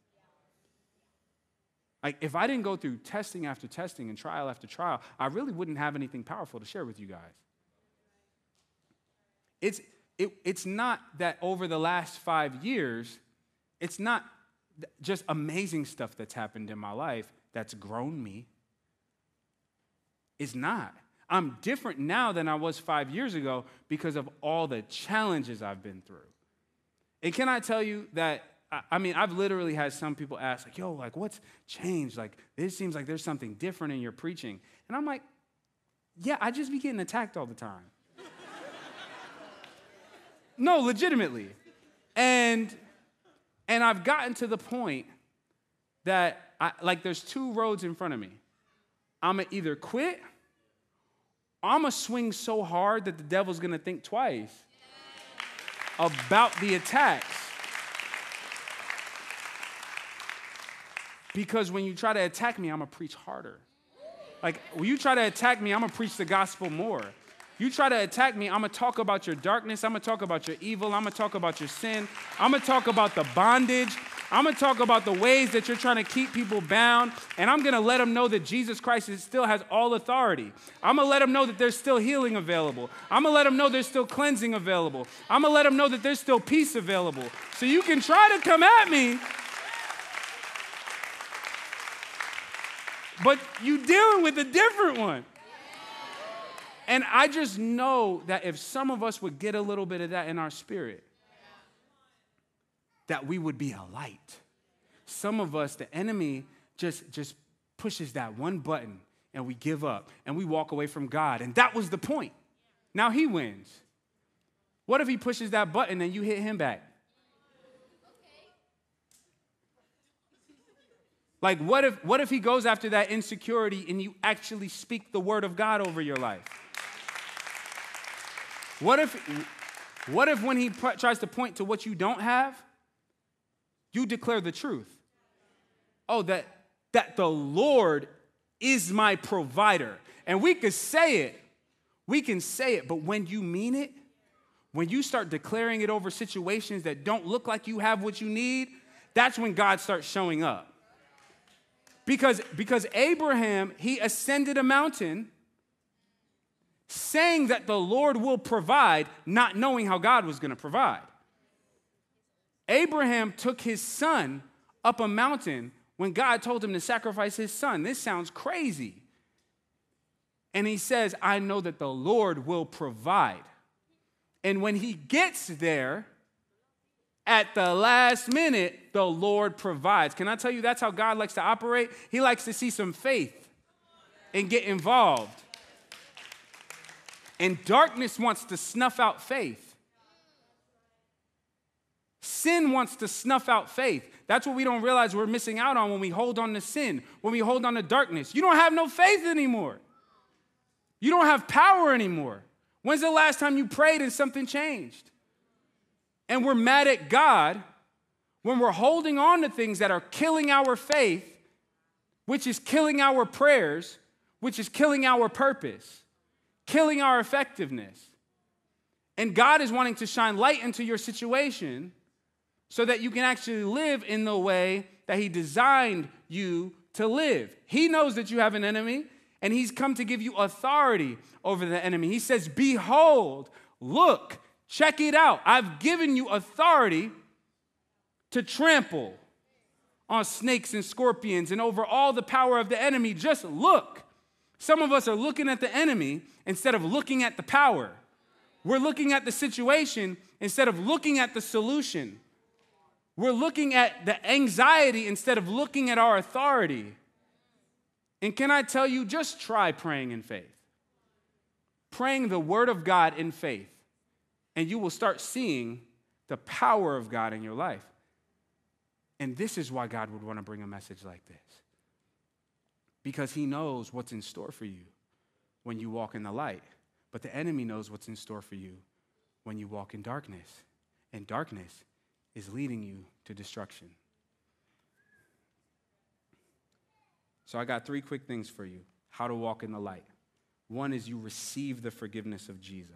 Like, if I didn't go through testing after testing and trial after trial, I really wouldn't have anything powerful to share with you guys. It's, it, it's not that over the last five years, it's not just amazing stuff that's happened in my life that's grown me. Is not. I'm different now than I was five years ago because of all the challenges I've been through. And can I tell you that? I mean, I've literally had some people ask, like, yo, like, what's changed? Like, it seems like there's something different in your preaching. And I'm like, yeah, I just be getting attacked all the time. [LAUGHS] no, legitimately. And and I've gotten to the point that, I, like, there's two roads in front of me. I'm gonna either quit I'm gonna swing so hard that the devil's gonna think twice about the attacks. Because when you try to attack me, I'm gonna preach harder. Like, when you try to attack me, I'm gonna preach the gospel more. You try to attack me, I'm gonna talk about your darkness, I'm gonna talk about your evil, I'm gonna talk about your sin, I'm gonna talk about the bondage, I'm gonna talk about the ways that you're trying to keep people bound, and I'm gonna let them know that Jesus Christ still has all authority. I'm gonna let them know that there's still healing available. I'm gonna let them know there's still cleansing available. I'm gonna let them know that there's still peace available. So you can try to come at me, but you're dealing with a different one. And I just know that if some of us would get a little bit of that in our spirit, that we would be a light. Some of us, the enemy just, just pushes that one button and we give up and we walk away from God. And that was the point. Now he wins. What if he pushes that button and you hit him back? Like, what if, what if he goes after that insecurity and you actually speak the word of God over your life? What if, what if when he tries to point to what you don't have, you declare the truth? Oh, that, that the Lord is my provider. And we could say it, we can say it, but when you mean it, when you start declaring it over situations that don't look like you have what you need, that's when God starts showing up. Because, because Abraham, he ascended a mountain saying that the Lord will provide, not knowing how God was going to provide. Abraham took his son up a mountain when God told him to sacrifice his son. This sounds crazy. And he says, I know that the Lord will provide. And when he gets there, at the last minute, the Lord provides. Can I tell you that's how God likes to operate? He likes to see some faith and get involved. And darkness wants to snuff out faith. Sin wants to snuff out faith. That's what we don't realize we're missing out on when we hold on to sin, when we hold on to darkness. You don't have no faith anymore. You don't have power anymore. When's the last time you prayed and something changed? And we're mad at God when we're holding on to things that are killing our faith, which is killing our prayers, which is killing our purpose killing our effectiveness. And God is wanting to shine light into your situation so that you can actually live in the way that He designed you to live. He knows that you have an enemy, and He's come to give you authority over the enemy. He says, Behold, look, check it out. I've given you authority to trample on snakes and scorpions and over all the power of the enemy. Just look. Some of us are looking at the enemy instead of looking at the power. We're looking at the situation instead of looking at the solution. We're looking at the anxiety instead of looking at our authority. And can I tell you, just try praying in faith. Praying the word of God in faith, and you will start seeing the power of God in your life. And this is why God would want to bring a message like this because he knows what's in store for you when you walk in the light. But the enemy knows what's in store for you when you walk in darkness. And darkness is leading you to destruction. So I got three quick things for you how to walk in the light. One is you receive the forgiveness of Jesus.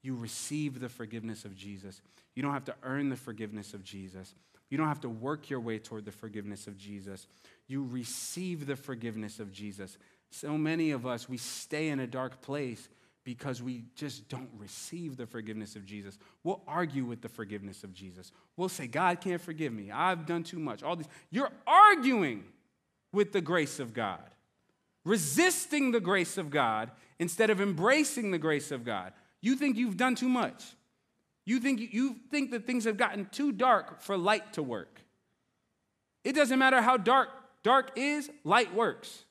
You receive the forgiveness of Jesus. You don't have to earn the forgiveness of Jesus. You don't have to work your way toward the forgiveness of Jesus. You receive the forgiveness of Jesus. So many of us, we stay in a dark place because we just don't receive the forgiveness of Jesus. We'll argue with the forgiveness of Jesus. We'll say, God can't forgive me. I've done too much. All these. You're arguing with the grace of God, resisting the grace of God instead of embracing the grace of God. You think you've done too much. You think, you think that things have gotten too dark for light to work. It doesn't matter how dark dark is, light works.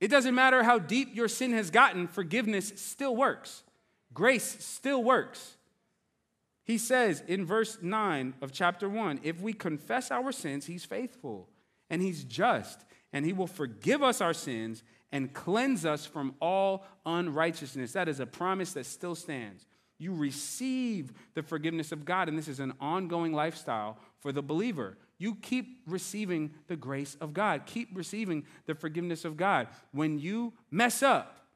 It doesn't matter how deep your sin has gotten, forgiveness still works. Grace still works. He says in verse 9 of chapter 1 if we confess our sins, he's faithful and he's just, and he will forgive us our sins and cleanse us from all unrighteousness. That is a promise that still stands. You receive the forgiveness of God, and this is an ongoing lifestyle for the believer. You keep receiving the grace of God, keep receiving the forgiveness of God. When you mess up,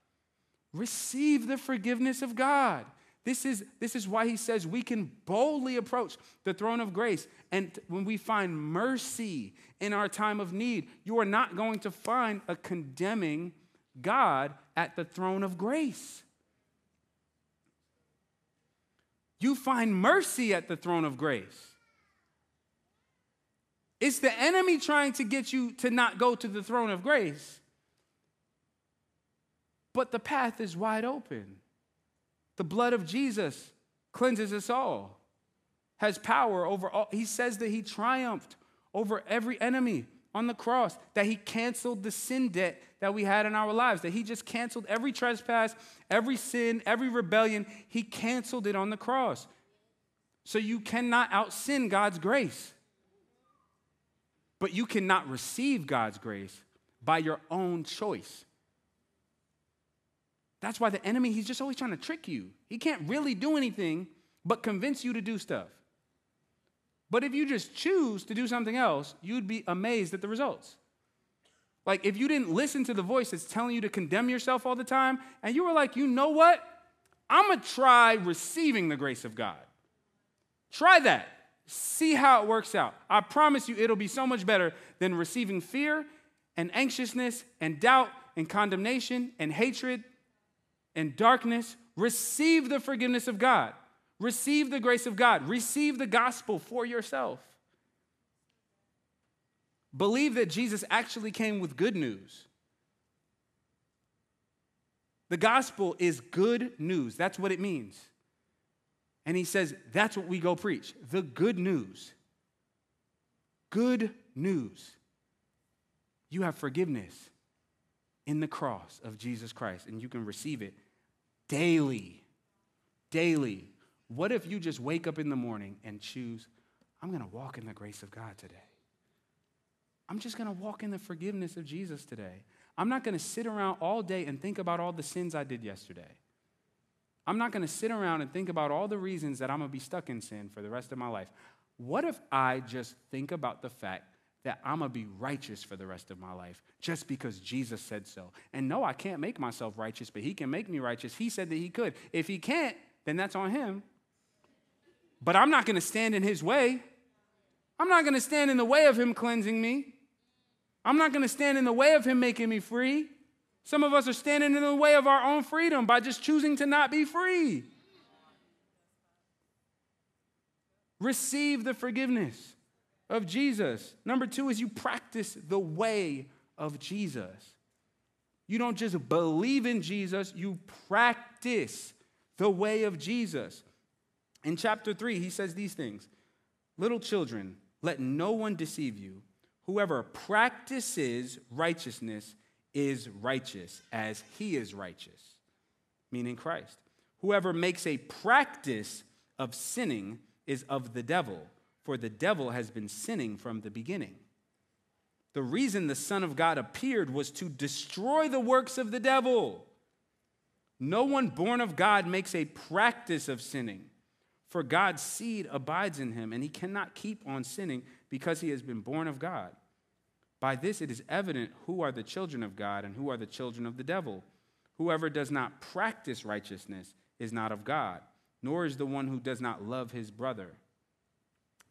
receive the forgiveness of God. This is, this is why he says we can boldly approach the throne of grace. And when we find mercy in our time of need, you are not going to find a condemning God at the throne of grace. You find mercy at the throne of grace. It's the enemy trying to get you to not go to the throne of grace. But the path is wide open. The blood of Jesus cleanses us all, has power over all. He says that he triumphed over every enemy on the cross, that he canceled the sin debt that we had in our lives, that he just canceled every trespass, every sin, every rebellion. He canceled it on the cross. So you cannot out sin God's grace. But you cannot receive God's grace by your own choice. That's why the enemy, he's just always trying to trick you. He can't really do anything but convince you to do stuff. But if you just choose to do something else, you'd be amazed at the results. Like if you didn't listen to the voice that's telling you to condemn yourself all the time, and you were like, you know what? I'm gonna try receiving the grace of God. Try that. See how it works out. I promise you, it'll be so much better than receiving fear and anxiousness and doubt and condemnation and hatred and darkness, receive the forgiveness of God. Receive the grace of God. Receive the gospel for yourself. Believe that Jesus actually came with good news. The gospel is good news. That's what it means. And he says, that's what we go preach the good news. Good news. You have forgiveness in the cross of Jesus Christ, and you can receive it daily. Daily. What if you just wake up in the morning and choose, I'm going to walk in the grace of God today? I'm just going to walk in the forgiveness of Jesus today. I'm not going to sit around all day and think about all the sins I did yesterday. I'm not going to sit around and think about all the reasons that I'm going to be stuck in sin for the rest of my life. What if I just think about the fact that I'm going to be righteous for the rest of my life just because Jesus said so. And no, I can't make myself righteous, but He can make me righteous. He said that He could. If He can't, then that's on Him. But I'm not going to stand in His way. I'm not going to stand in the way of Him cleansing me. I'm not going to stand in the way of Him making me free. Some of us are standing in the way of our own freedom by just choosing to not be free. Receive the forgiveness of Jesus. Number two is you practice the way of Jesus. You don't just believe in Jesus, you practice the way of Jesus. In chapter 3, he says these things Little children, let no one deceive you. Whoever practices righteousness is righteous as he is righteous, meaning Christ. Whoever makes a practice of sinning is of the devil, for the devil has been sinning from the beginning. The reason the Son of God appeared was to destroy the works of the devil. No one born of God makes a practice of sinning, for God's seed abides in him, and he cannot keep on sinning because he has been born of God. By this it is evident who are the children of God and who are the children of the devil. Whoever does not practice righteousness is not of God, nor is the one who does not love his brother.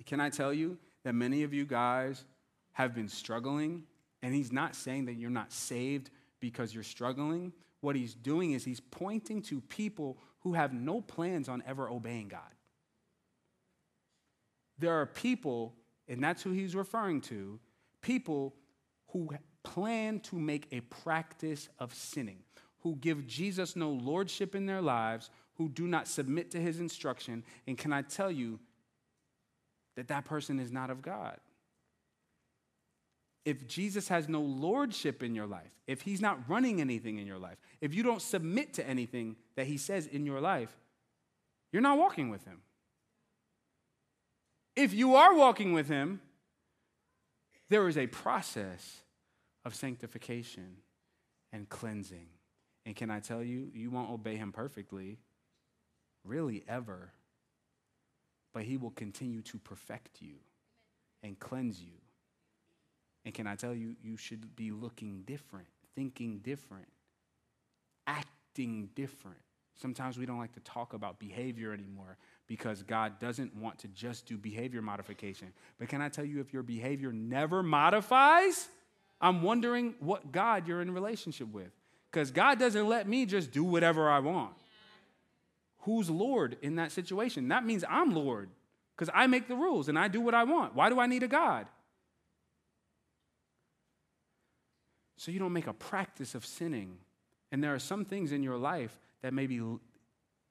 Can I tell you that many of you guys have been struggling? And he's not saying that you're not saved because you're struggling. What he's doing is he's pointing to people who have no plans on ever obeying God. There are people, and that's who he's referring to, people who plan to make a practice of sinning, who give Jesus no lordship in their lives, who do not submit to his instruction. And can I tell you that that person is not of God? If Jesus has no lordship in your life, if he's not running anything in your life, if you don't submit to anything that he says in your life, you're not walking with him. If you are walking with him, there is a process of sanctification and cleansing. And can I tell you, you won't obey him perfectly, really, ever. But he will continue to perfect you and cleanse you. And can I tell you, you should be looking different, thinking different, acting different. Sometimes we don't like to talk about behavior anymore because God doesn't want to just do behavior modification. But can I tell you, if your behavior never modifies, I'm wondering what God you're in relationship with. Because God doesn't let me just do whatever I want. Who's Lord in that situation? That means I'm Lord because I make the rules and I do what I want. Why do I need a God? So you don't make a practice of sinning. And there are some things in your life that may be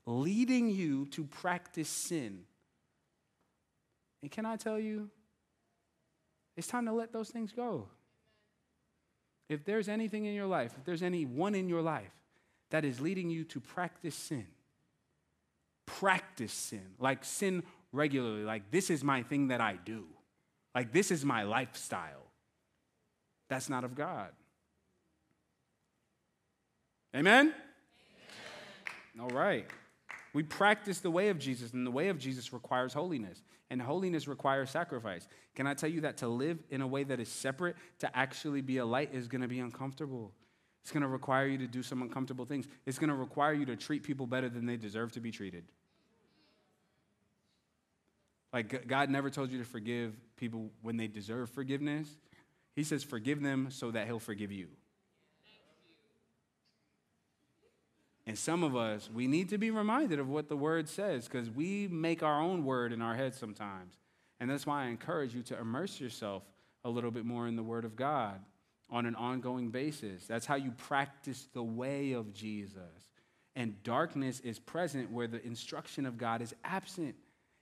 leading you to practice sin. And can I tell you, it's time to let those things go. If there's anything in your life, if there's any one in your life that is leading you to practice sin, practice sin, like sin regularly, like this is my thing that I do, like this is my lifestyle, that's not of God. Amen? Amen? All right. We practice the way of Jesus, and the way of Jesus requires holiness, and holiness requires sacrifice. Can I tell you that to live in a way that is separate, to actually be a light, is going to be uncomfortable? It's going to require you to do some uncomfortable things. It's going to require you to treat people better than they deserve to be treated. Like, God never told you to forgive people when they deserve forgiveness. He says, forgive them so that He'll forgive you. And some of us, we need to be reminded of what the word says because we make our own word in our heads sometimes. And that's why I encourage you to immerse yourself a little bit more in the word of God on an ongoing basis. That's how you practice the way of Jesus. And darkness is present where the instruction of God is absent.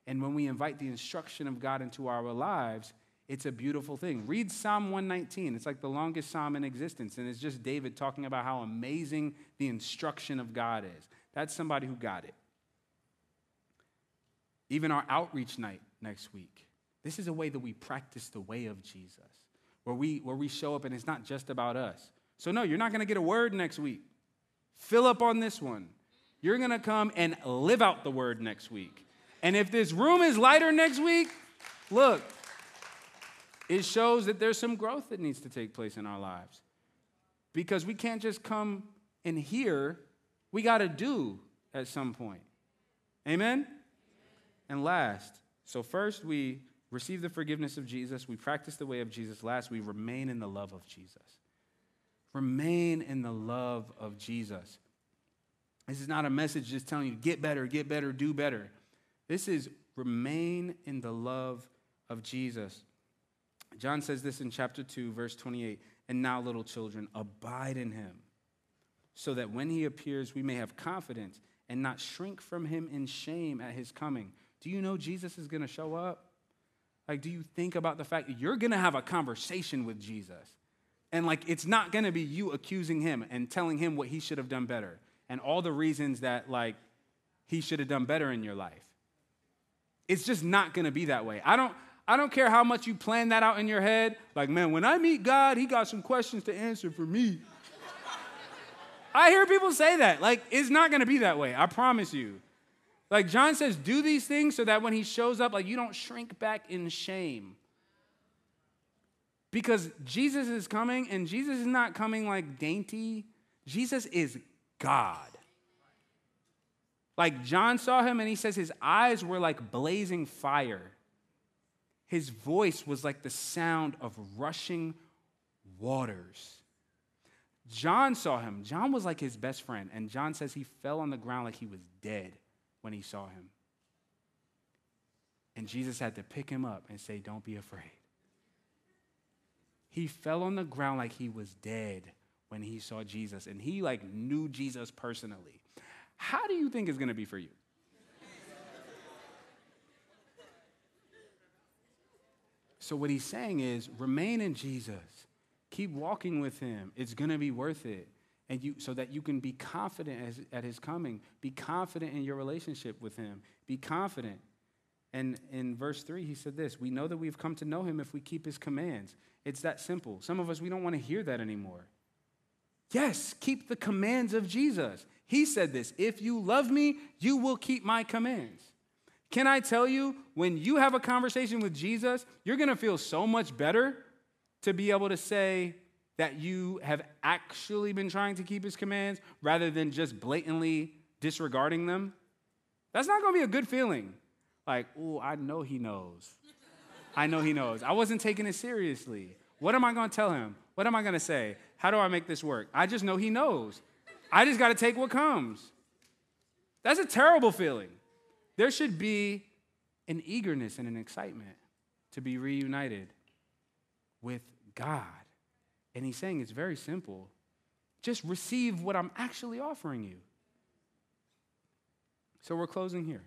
And when we invite the instruction of God into our lives, it's a beautiful thing. Read Psalm 119. It's like the longest psalm in existence, and it's just David talking about how amazing the instruction of God is. That's somebody who got it. Even our outreach night next week. This is a way that we practice the way of Jesus, where we, where we show up and it's not just about us. So, no, you're not going to get a word next week. Fill up on this one. You're going to come and live out the word next week. And if this room is lighter next week, look, it shows that there's some growth that needs to take place in our lives. Because we can't just come and hear, we got to do at some point. Amen? And last, so first we receive the forgiveness of Jesus, we practice the way of Jesus. Last, we remain in the love of Jesus. Remain in the love of Jesus. This is not a message just telling you get better, get better, do better. This is remain in the love of Jesus. John says this in chapter 2, verse 28 And now, little children, abide in him, so that when he appears, we may have confidence and not shrink from him in shame at his coming. do you know Jesus is going to show up? Like, do you think about the fact that you're going to have a conversation with Jesus? And like, it's not going to be you accusing him and telling him what he should have done better and all the reasons that like he should have done better in your life. It's just not going to be that way. I don't I don't care how much you plan that out in your head. Like, man, when I meet God, he got some questions to answer for me. I hear people say that. Like, it's not going to be that way. I promise you. Like, John says, do these things so that when he shows up, like, you don't shrink back in shame. Because Jesus is coming, and Jesus is not coming like dainty. Jesus is God. Like, John saw him, and he says his eyes were like blazing fire. His voice was like the sound of rushing waters. John saw him. John was like his best friend. And John says he fell on the ground like he was dead when he saw him. And Jesus had to pick him up and say, Don't be afraid. He fell on the ground like he was dead when he saw Jesus. And he like knew Jesus personally. How do you think it's going to be for you? So, what he's saying is remain in Jesus, keep walking with him. It's going to be worth it. And you, so that you can be confident as, at his coming. Be confident in your relationship with him. Be confident. And in verse 3, he said this We know that we've come to know him if we keep his commands. It's that simple. Some of us, we don't want to hear that anymore. Yes, keep the commands of Jesus. He said this If you love me, you will keep my commands. Can I tell you, when you have a conversation with Jesus, you're gonna feel so much better to be able to say that you have actually been trying to keep his commands rather than just blatantly disregarding them. That's not gonna be a good feeling. Like, oh, I know he knows. I know he knows. I wasn't taking it seriously. What am I gonna tell him? What am I gonna say? How do I make this work? I just know he knows. I just gotta take what comes. That's a terrible feeling. There should be an eagerness and an excitement to be reunited with God. And he's saying it's very simple. Just receive what I'm actually offering you. So we're closing here.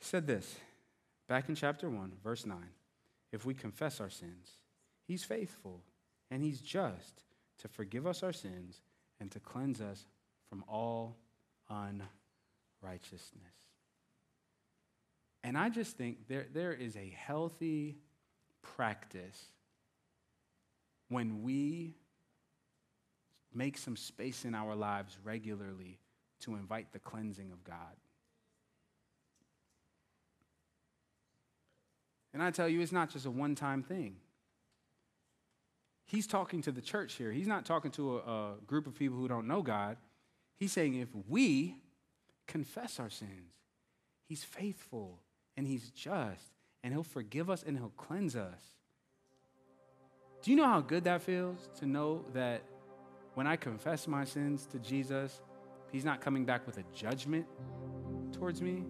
He said this back in chapter 1, verse 9 If we confess our sins, he's faithful and he's just to forgive us our sins and to cleanse us from all unrighteousness righteousness. And I just think there, there is a healthy practice when we make some space in our lives regularly to invite the cleansing of God. And I tell you, it's not just a one time thing. He's talking to the church here. He's not talking to a, a, group of people who don't know God. He's saying if we confess our sins. He's faithful and He's just, and He'll forgive us and He'll cleanse us. Do you know how good that feels to know that when I confess my sins to Jesus, He's not coming back with a judgment towards me?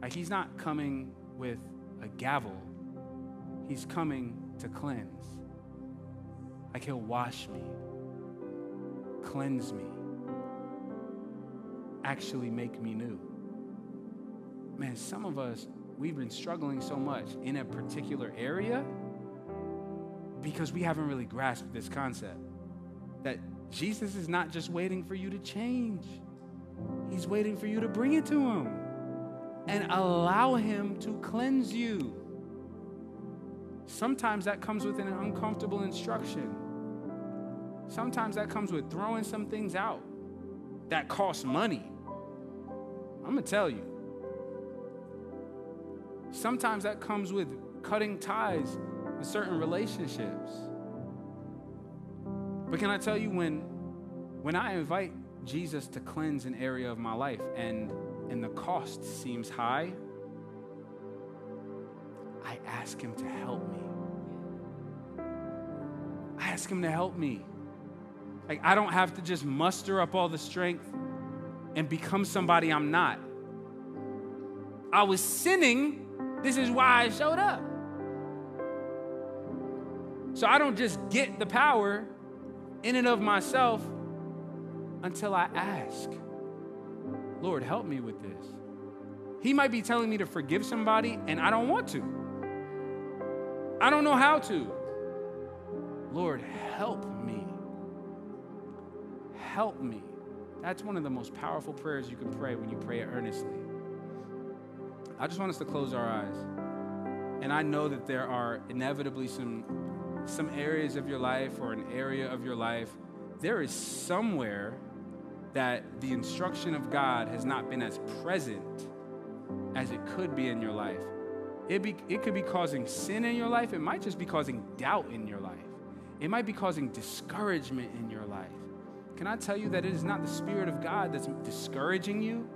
Like, He's not coming with a gavel, He's coming to cleanse. Like, He'll wash me, cleanse me actually make me new. Man, some of us, we've been struggling so much in a particular area because we haven't really grasped this concept that Jesus is not just waiting for you to change, He's waiting for you to bring it to Him and allow Him to cleanse you. Sometimes that comes with an uncomfortable instruction. Sometimes that comes with throwing some things out that costs money. I'm going to tell you. Sometimes that comes with cutting ties with certain relationships. But can I tell you when when I invite Jesus to cleanse an area of my life and and the cost seems high, I ask him to help me. I ask him to help me. Like I don't have to just muster up all the strength and become somebody I'm not. I was sinning. This is why I showed up. So I don't just get the power in and of myself until I ask, Lord, help me with this. He might be telling me to forgive somebody, and I don't want to. I don't know how to. Lord, help me. Help me. That's one of the most powerful prayers you can pray when you pray it earnestly. I just want us to close our eyes. And I know that there are inevitably some, some areas of your life or an area of your life, there is somewhere that the instruction of God has not been as present as it could be in your life. It, be, it could be causing sin in your life. It might just be causing doubt in your life. It might be causing discouragement in your life. Can I tell you that it is not the Spirit of God that's discouraging you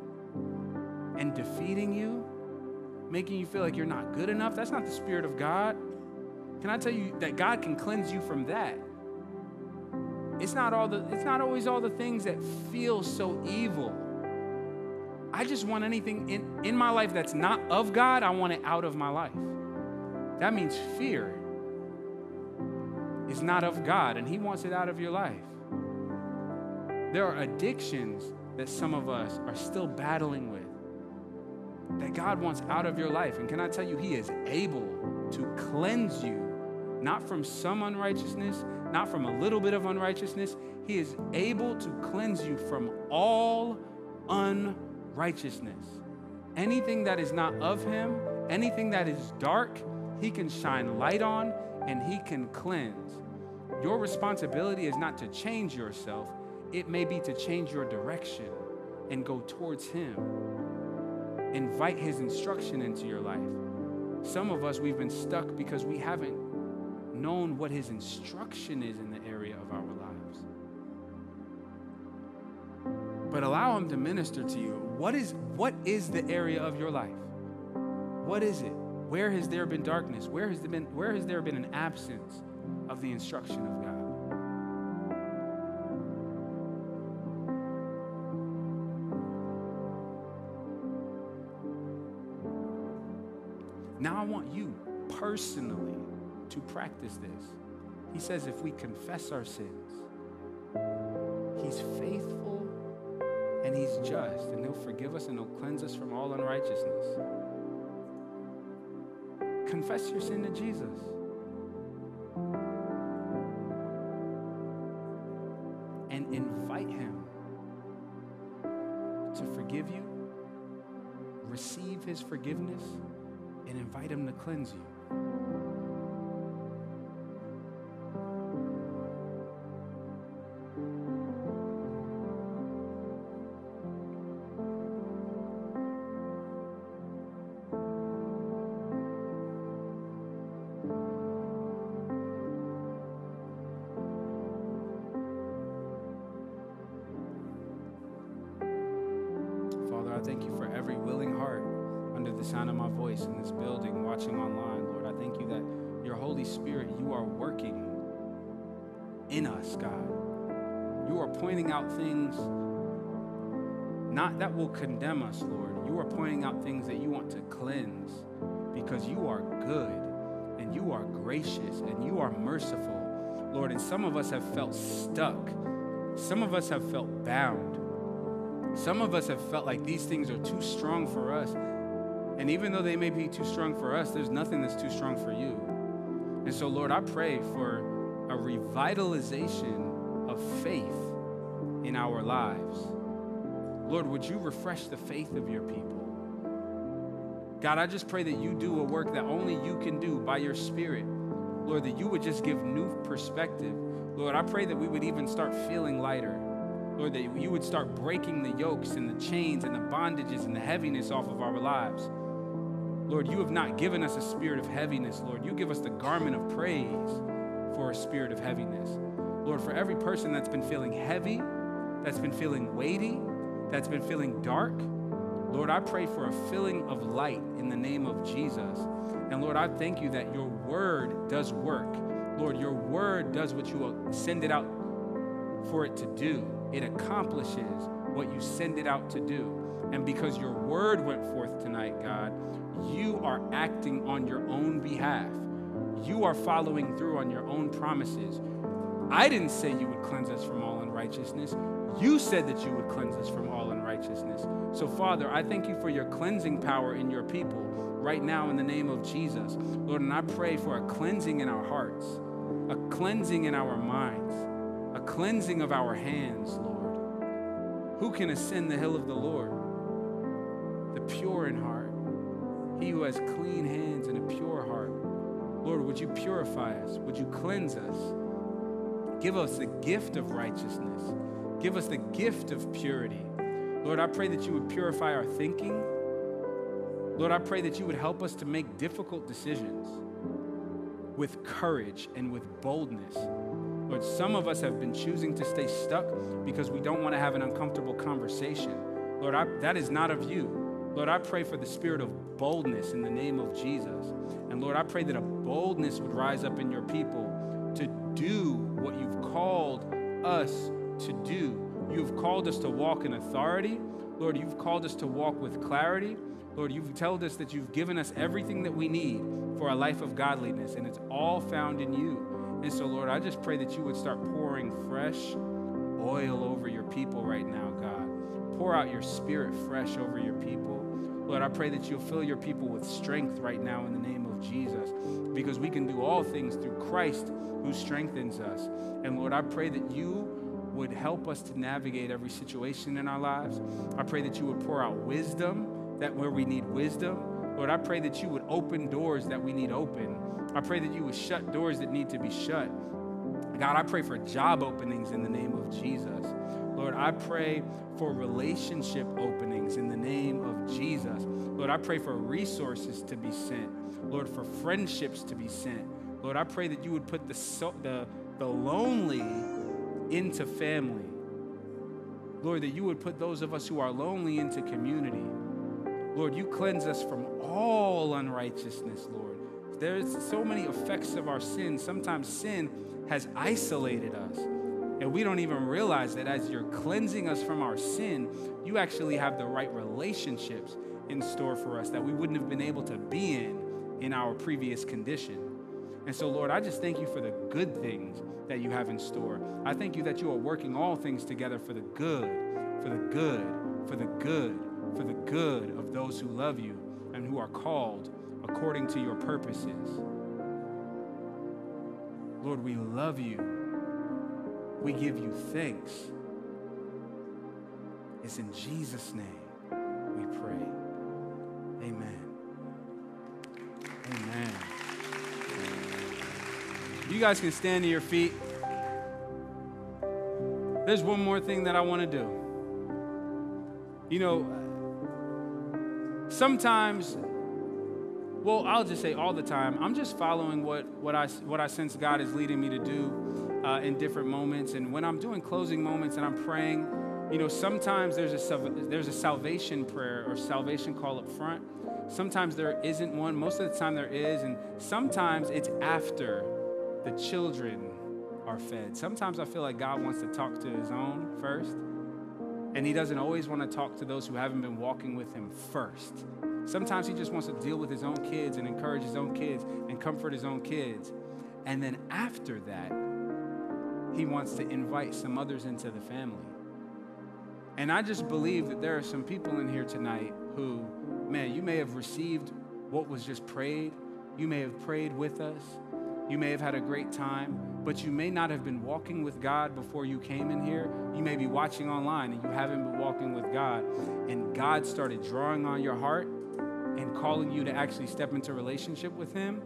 and defeating you, making you feel like you're not good enough? That's not the Spirit of God. Can I tell you that God can cleanse you from that? It's not all the it's not always all the things that feel so evil. I just want anything in, in my life that's not of God, I want it out of my life. That means fear is not of God, and He wants it out of your life. There are addictions that some of us are still battling with that God wants out of your life. And can I tell you, He is able to cleanse you, not from some unrighteousness, not from a little bit of unrighteousness. He is able to cleanse you from all unrighteousness. Anything that is not of Him, anything that is dark, He can shine light on and He can cleanse. Your responsibility is not to change yourself, it may be to change your direction and go towards Him. Invite His instruction into your life. Some of us, we've been stuck because we haven't known what His instruction is in the area of our lives. But allow Him to minister to you. What is, what is the area of your life? What is it? Where has there been darkness? Where has there been, where has there been an absence of the instruction of Now I want you personally to practice this. He says if we confess our sins, He's faithful and He's just, and He'll forgive us and He'll cleanse us from all unrighteousness. Confess your sin to Jesus. And invite Him to forgive you, receive His forgiveness, and invite Him to cleanse you. Us, Lord. You are pointing out things that you want to cleanse because you are good and you are gracious and you are merciful, Lord. And some of us have felt stuck, some of us have felt bound. Some of us have felt like these things are too strong for us. And even though they may be too strong for us, there's nothing that's too strong for you. And so, Lord, I pray for a revitalization of faith in our lives. Lord, would you refresh the faith of your people? God, I just pray that you do a work that only you can do by your Spirit. Lord, that you would just give new perspective. Lord, I pray that we would even start feeling lighter. Lord, that you would start breaking the yokes and the chains and the bondages and the heaviness off of our lives. Lord, you have not given us a spirit of heaviness, Lord. You give us the garment of praise for a spirit of heaviness. Lord, for every person that's been feeling heavy, that's been feeling weighty, that's been feeling dark, Lord, I pray for a filling of light in the name of Jesus. And Lord, I thank you that your word does work. Lord, your word does what you send it out for it to do it accomplishes what you send it out to do. And because your word went forth tonight, God, you are acting on your own behalf. You are following through on your own promises. I didn't say you would cleanse us from all unrighteousness. You said that you would cleanse us from all unrighteousness. So, Father, I thank you for your cleansing power in your people right now in the name of Jesus. Lord, and I pray for a cleansing in our hearts, a cleansing in our minds, a cleansing of our hands, Lord. Who can ascend the hill of the Lord? The pure in heart, he who has clean hands and a pure heart. Lord, would you purify us? Would you cleanse us? Give us the gift of righteousness. Give us the gift of purity. Lord, I pray that you would purify our thinking. Lord, I pray that you would help us to make difficult decisions with courage and with boldness. Lord, some of us have been choosing to stay stuck because we don't want to have an uncomfortable conversation. Lord, I, that is not of you. Lord, I pray for the spirit of boldness in the name of Jesus. And Lord, I pray that a boldness would rise up in your people to do what you've called us to do. You've called us to walk in authority. Lord, you've called us to walk with clarity. Lord, you've told us that you've given us everything that we need for a life of godliness, and it's all found in you. And so, Lord, I just pray that you would start pouring fresh oil over your people right now, God. Pour out your spirit fresh over your people. Lord, I pray that you'll fill your people with strength right now in the name of Jesus, because we can do all things through Christ who strengthens us. And Lord, I pray that you would help us to navigate every situation in our lives. I pray that you would pour out wisdom that where we need wisdom. Lord, I pray that you would open doors that we need open. I pray that you would shut doors that need to be shut. God, I pray for job openings in the name of Jesus. Lord, I pray for relationship openings in the name of Jesus. Lord, I pray for resources to be sent. Lord, for friendships to be sent. Lord, I pray that you would put the, so, the, the lonely into family. Lord, that you would put those of us who are lonely into community. Lord, you cleanse us from all unrighteousness, Lord. There's so many effects of our sin. Sometimes sin has isolated us. And we don't even realize that as you're cleansing us from our sin, you actually have the right relationships in store for us that we wouldn't have been able to be in in our previous condition. And so, Lord, I just thank you for the good things that you have in store. I thank you that you are working all things together for the good, for the good, for the good, for the good of those who love you and who are called according to your purposes. Lord, we love you. We give you thanks. It's in Jesus' name we pray. Amen. Amen. You guys can stand to your feet. There's one more thing that I want to do. You know, sometimes, well, I'll just say all the time, I'm just following what, what, I, what I sense God is leading me to do uh, in different moments. And when I'm doing closing moments and I'm praying, you know, sometimes there's a, there's a salvation prayer or salvation call up front. Sometimes there isn't one. Most of the time there is. And sometimes it's after the children are fed. Sometimes I feel like God wants to talk to his own first, and he doesn't always want to talk to those who haven't been walking with him first. Sometimes he just wants to deal with his own kids and encourage his own kids and comfort his own kids. And then after that, he wants to invite some others into the family. And I just believe that there are some people in here tonight who, man, you may have received what was just prayed. You may have prayed with us. You may have had a great time, but you may not have been walking with God before you came in here. You may be watching online and you haven't been walking with God. And God started drawing on your heart and calling you to actually step into relationship with Him.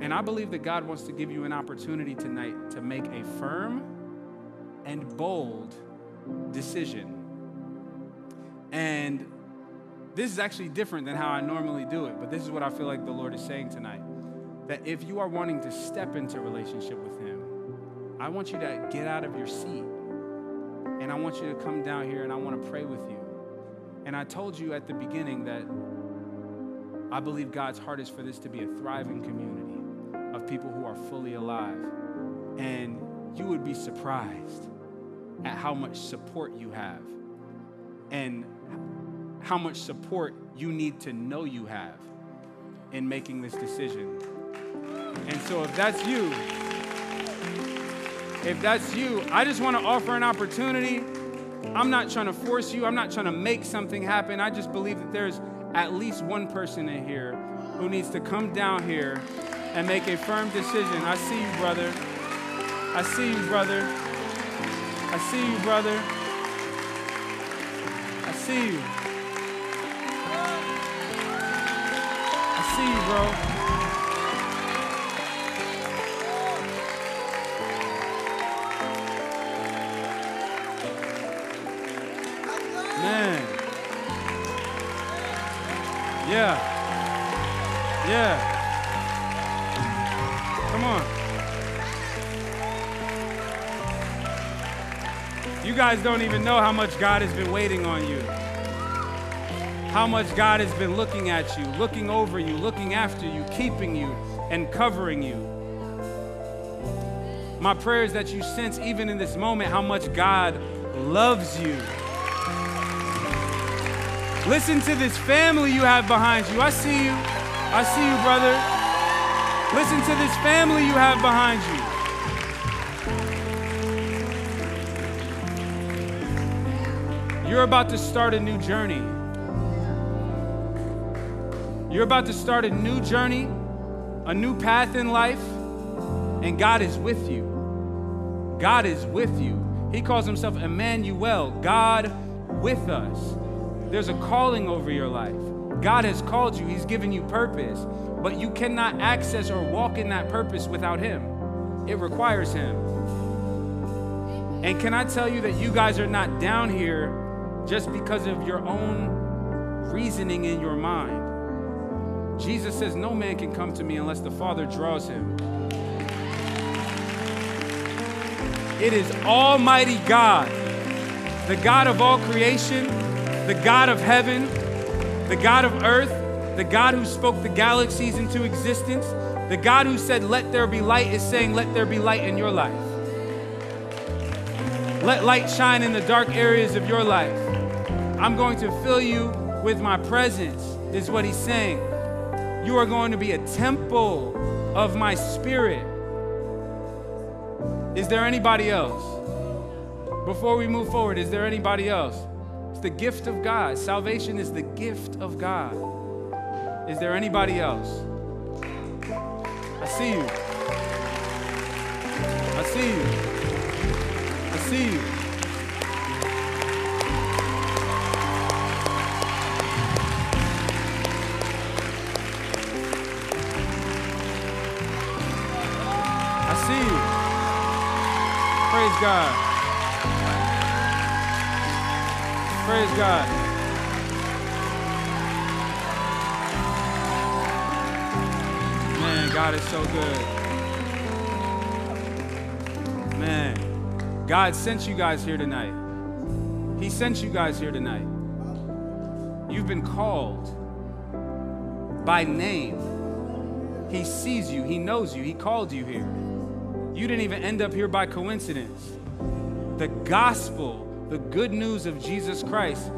And I believe that God wants to give you an opportunity tonight to make a firm and bold decision. And this is actually different than how I normally do it, but this is what I feel like the Lord is saying tonight that if you are wanting to step into a relationship with Him, I want you to get out of your seat and I want you to come down here and I want to pray with you. And I told you at the beginning that I believe God's heart is for this to be a thriving community of people who are fully alive. And you would be surprised at how much support you have and how much support you need to know you have in making this decision. And so if that's you, if that's you, I just want to offer an opportunity I'm not trying to force you, I'm not trying to make something happen. I just believe that there's at least one person in here who needs to come down here and make a firm decision. I see you, brother. I see you, brother. I see you, brother. I see you. I see you, bro. Yeah. Yeah. Come on. You guys don't even know how much God has been waiting on you. How much God has been looking at you, looking over you, looking after you, keeping you, and covering you. My prayer is that you sense, even in this moment, how much God loves you. Listen to this family you have behind you. I see you. I see you, brother. Listen to this family you have behind you. You're about to start a new journey. You're about to start a new journey, a new path in life, and God is with you. God is with you. He calls himself Emmanuel, God with us. There's a calling over your life. God has called you, He's given you purpose, but you cannot access or walk in that purpose without Him. It requires Him. And can I tell you that you guys are not down here just because of your own reasoning in your mind? Jesus says, No man can come to me unless the Father draws him. It is Almighty God, the God of all creation the God of heaven, the God of earth, the God who spoke the galaxies into existence, the God who said, Let there be light, is saying, Let there be light in your life. Let light shine in the dark areas of your life. I'm going to fill you with my presence, is what he's saying. You are going to be a temple of my spirit. Is there anybody else? Before we move forward, is there anybody else? It's the gift of God. Salvation is the gift of God. Is there anybody else? I see you. I see you. I see you. I see you. Praise God. Praise God. Man, God is so good. Man, God sent you guys here tonight. He sent you guys here tonight. You've been called by name. He sees you, He knows you, He called you here. You didn't even end up here by coincidence. The gospel the good news of Jesus Christ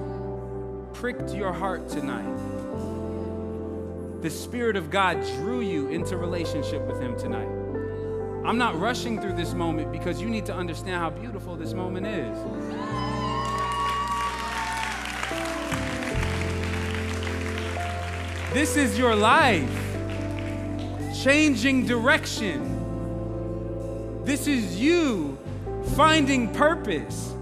pricked your heart tonight. The Spirit of God drew you into relationship with Him tonight. I'm not rushing through this moment because you need to understand how beautiful this moment is. This is your life, changing direction. This is you finding purpose.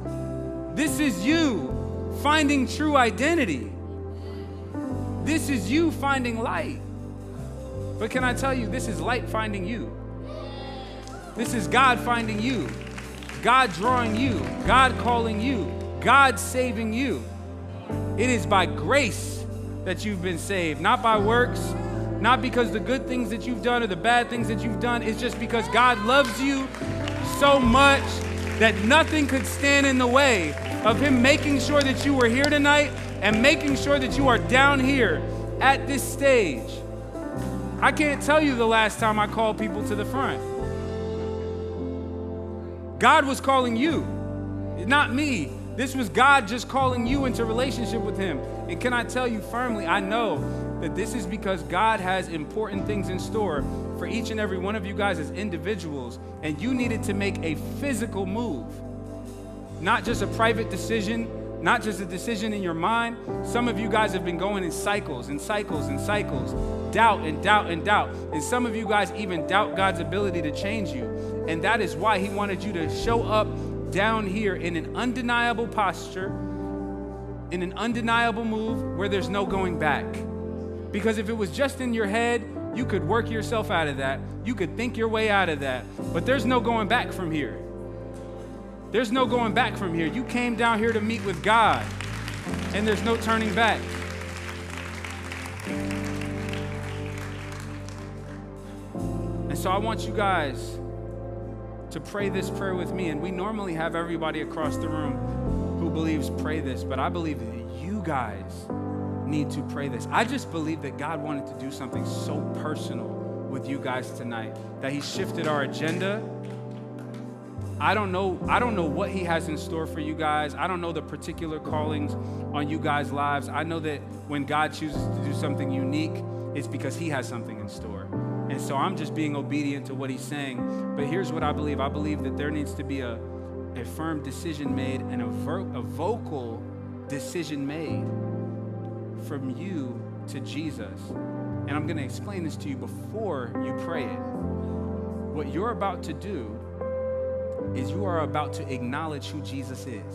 This is you finding true identity. This is you finding light. But can I tell you, this is light finding you. This is God finding you, God drawing you, God calling you, God saving you. It is by grace that you've been saved, not by works, not because the good things that you've done or the bad things that you've done. It's just because God loves you so much that nothing could stand in the way of Him making sure that you were here tonight and making sure that you are down here at this stage. I can't tell you the last time I called people to the front. God was calling you, not me. This was God just calling you into relationship with Him. And can I tell you firmly, I know that this is because God has important things in store for each and every one of you guys as individuals, and you needed to make a physical move. not just a private decision, not just a decision in your mind. Some of you guys have been going in cycles and cycles and cycles, doubt and doubt and doubt. And some of you guys even doubt God's ability to change you. And that is why He wanted you to show up down here in an undeniable posture, in an undeniable move where there's no going back. Because if it was just in your head, you could work yourself out of that. You could think your way out of that. But there's no going back from here. There's no going back from here. You came down here to meet with God, and there's no turning back. And so I want you guys to pray this prayer with me. And we normally have everybody across the room who believes pray this, but I believe that you guys need to pray this. I just believe that God wanted to do something so personal with you guys tonight that He shifted our agenda. I don't know I don't know what he has in store for you guys. I don't know the particular callings on you guys' lives. I know that when God chooses to do something unique, it's because he has something in store. And so I'm just being obedient to what he's saying. But here's what I believe. I believe that there needs to be a, a firm decision made and a, ver- a vocal decision made from you to Jesus. And I'm going to explain this to you before you pray it. What you're about to do is you are about to acknowledge who Jesus is.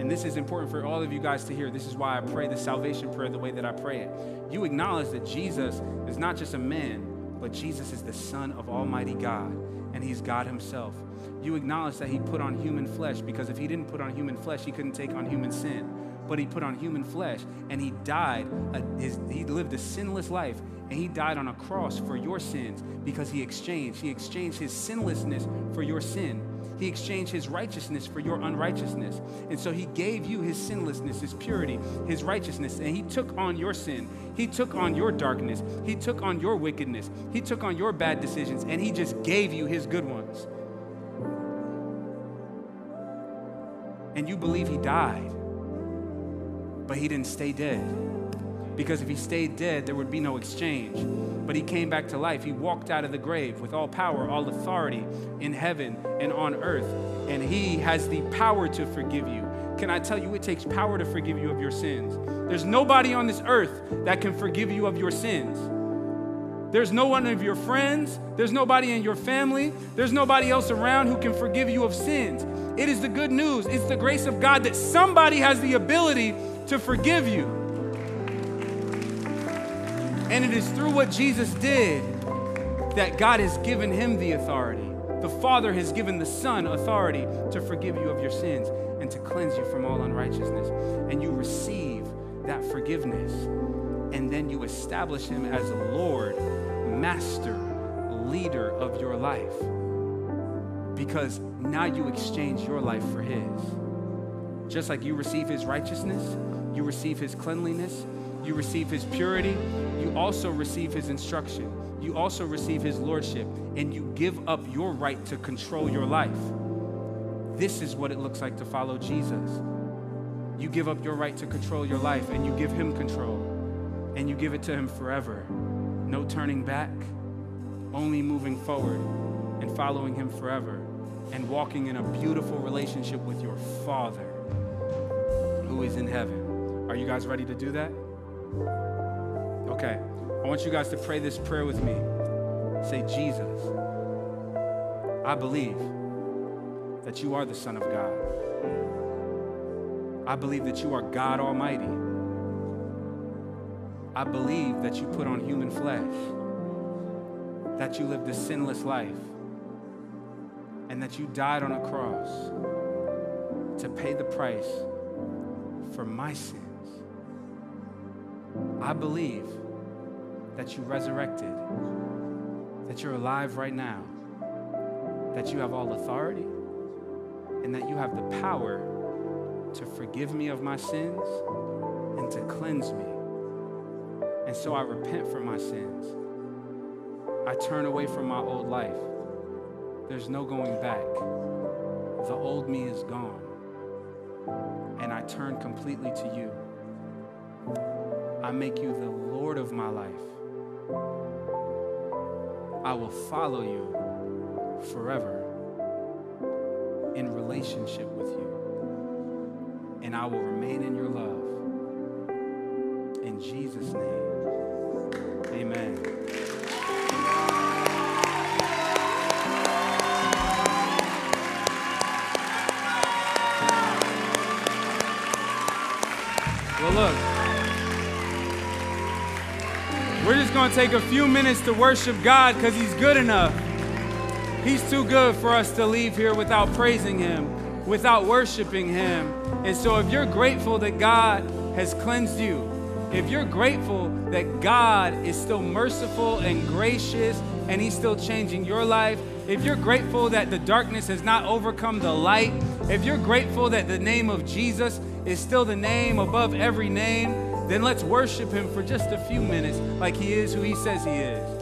And this is important for all of you guys to hear. This is why I pray the salvation prayer the way that I pray it. You acknowledge that Jesus is not just a man, but Jesus is the Son of Almighty God, and He's God Himself. You acknowledge that He put on human flesh because if He didn't put on human flesh, He couldn't take on human sin but he put on human flesh and he died. A, his, he lived a sinless life and he died on a cross for your sins because he exchanged. He exchanged his sinlessness for your sin. He exchanged his righteousness for your unrighteousness. And so he gave you his sinlessness, his purity, his righteousness, and he took on your sin. He took on your darkness. He took on your wickedness. He took on your bad decisions, and he just gave you his good ones. And you believe he died but he didn't stay dead. Because if he stayed dead, there would be no exchange. But he came back to life. He walked out of the grave with all power, all authority in heaven and on earth. And he has the power to forgive you. Can I tell you, it takes power to forgive you of your sins. There's nobody on this earth that can forgive you of your sins. There's no one of your friends, there's nobody in your family, there's nobody else around who can forgive you of sins. It is the good news, it's the grace of God that somebody has the ability to forgive you. And it is through what Jesus did that God has given him the authority. The Father has given the Son authority to forgive you of your sins and to cleanse you from all unrighteousness. And you receive that forgiveness. And then you establish him as Lord, Master, leader of your life. Because now you exchange your life for his. Just like you receive his righteousness, you receive his cleanliness, you receive his purity, you also receive his instruction, you also receive his lordship, and you give up your right to control your life. This is what it looks like to follow Jesus. You give up your right to control your life and you give him control, and you give it to him forever. No turning back, only moving forward and following him forever and walking in a beautiful relationship with your Father is in heaven. Are you guys ready to do that? Okay. I want you guys to pray this prayer with me. Say, Jesus, I believe that you are the Son of God. I believe that you are God Almighty. I believe that you put on human flesh, that you lived a sinless life, and that you died on a cross to pay the price for my sins. I believe that you resurrected, that you're alive right now, that you have all authority, and that you have the power to forgive me of my sins and to cleanse me. And so I repent for my sins. I turn away from my old life. There's no going back. The old me is gone. And I turn completely to you. I make you the Lord of my life. I will follow you forever. in relationship with you, and I will remain in your love. In Jesus' name, amen. Look, we're just going to take a few minutes to worship God because He's good enough. He's too good for us to leave here without praising Him, without worshiping Him. And so, if you're grateful that God has cleansed you, if you're grateful that God is still merciful and gracious and He's still changing your life, if you're grateful that the darkness has not overcome the light, if you're grateful that the name of Jesus is still the name above every name, then let's worship Him for just a few minutes like He is who He says He is.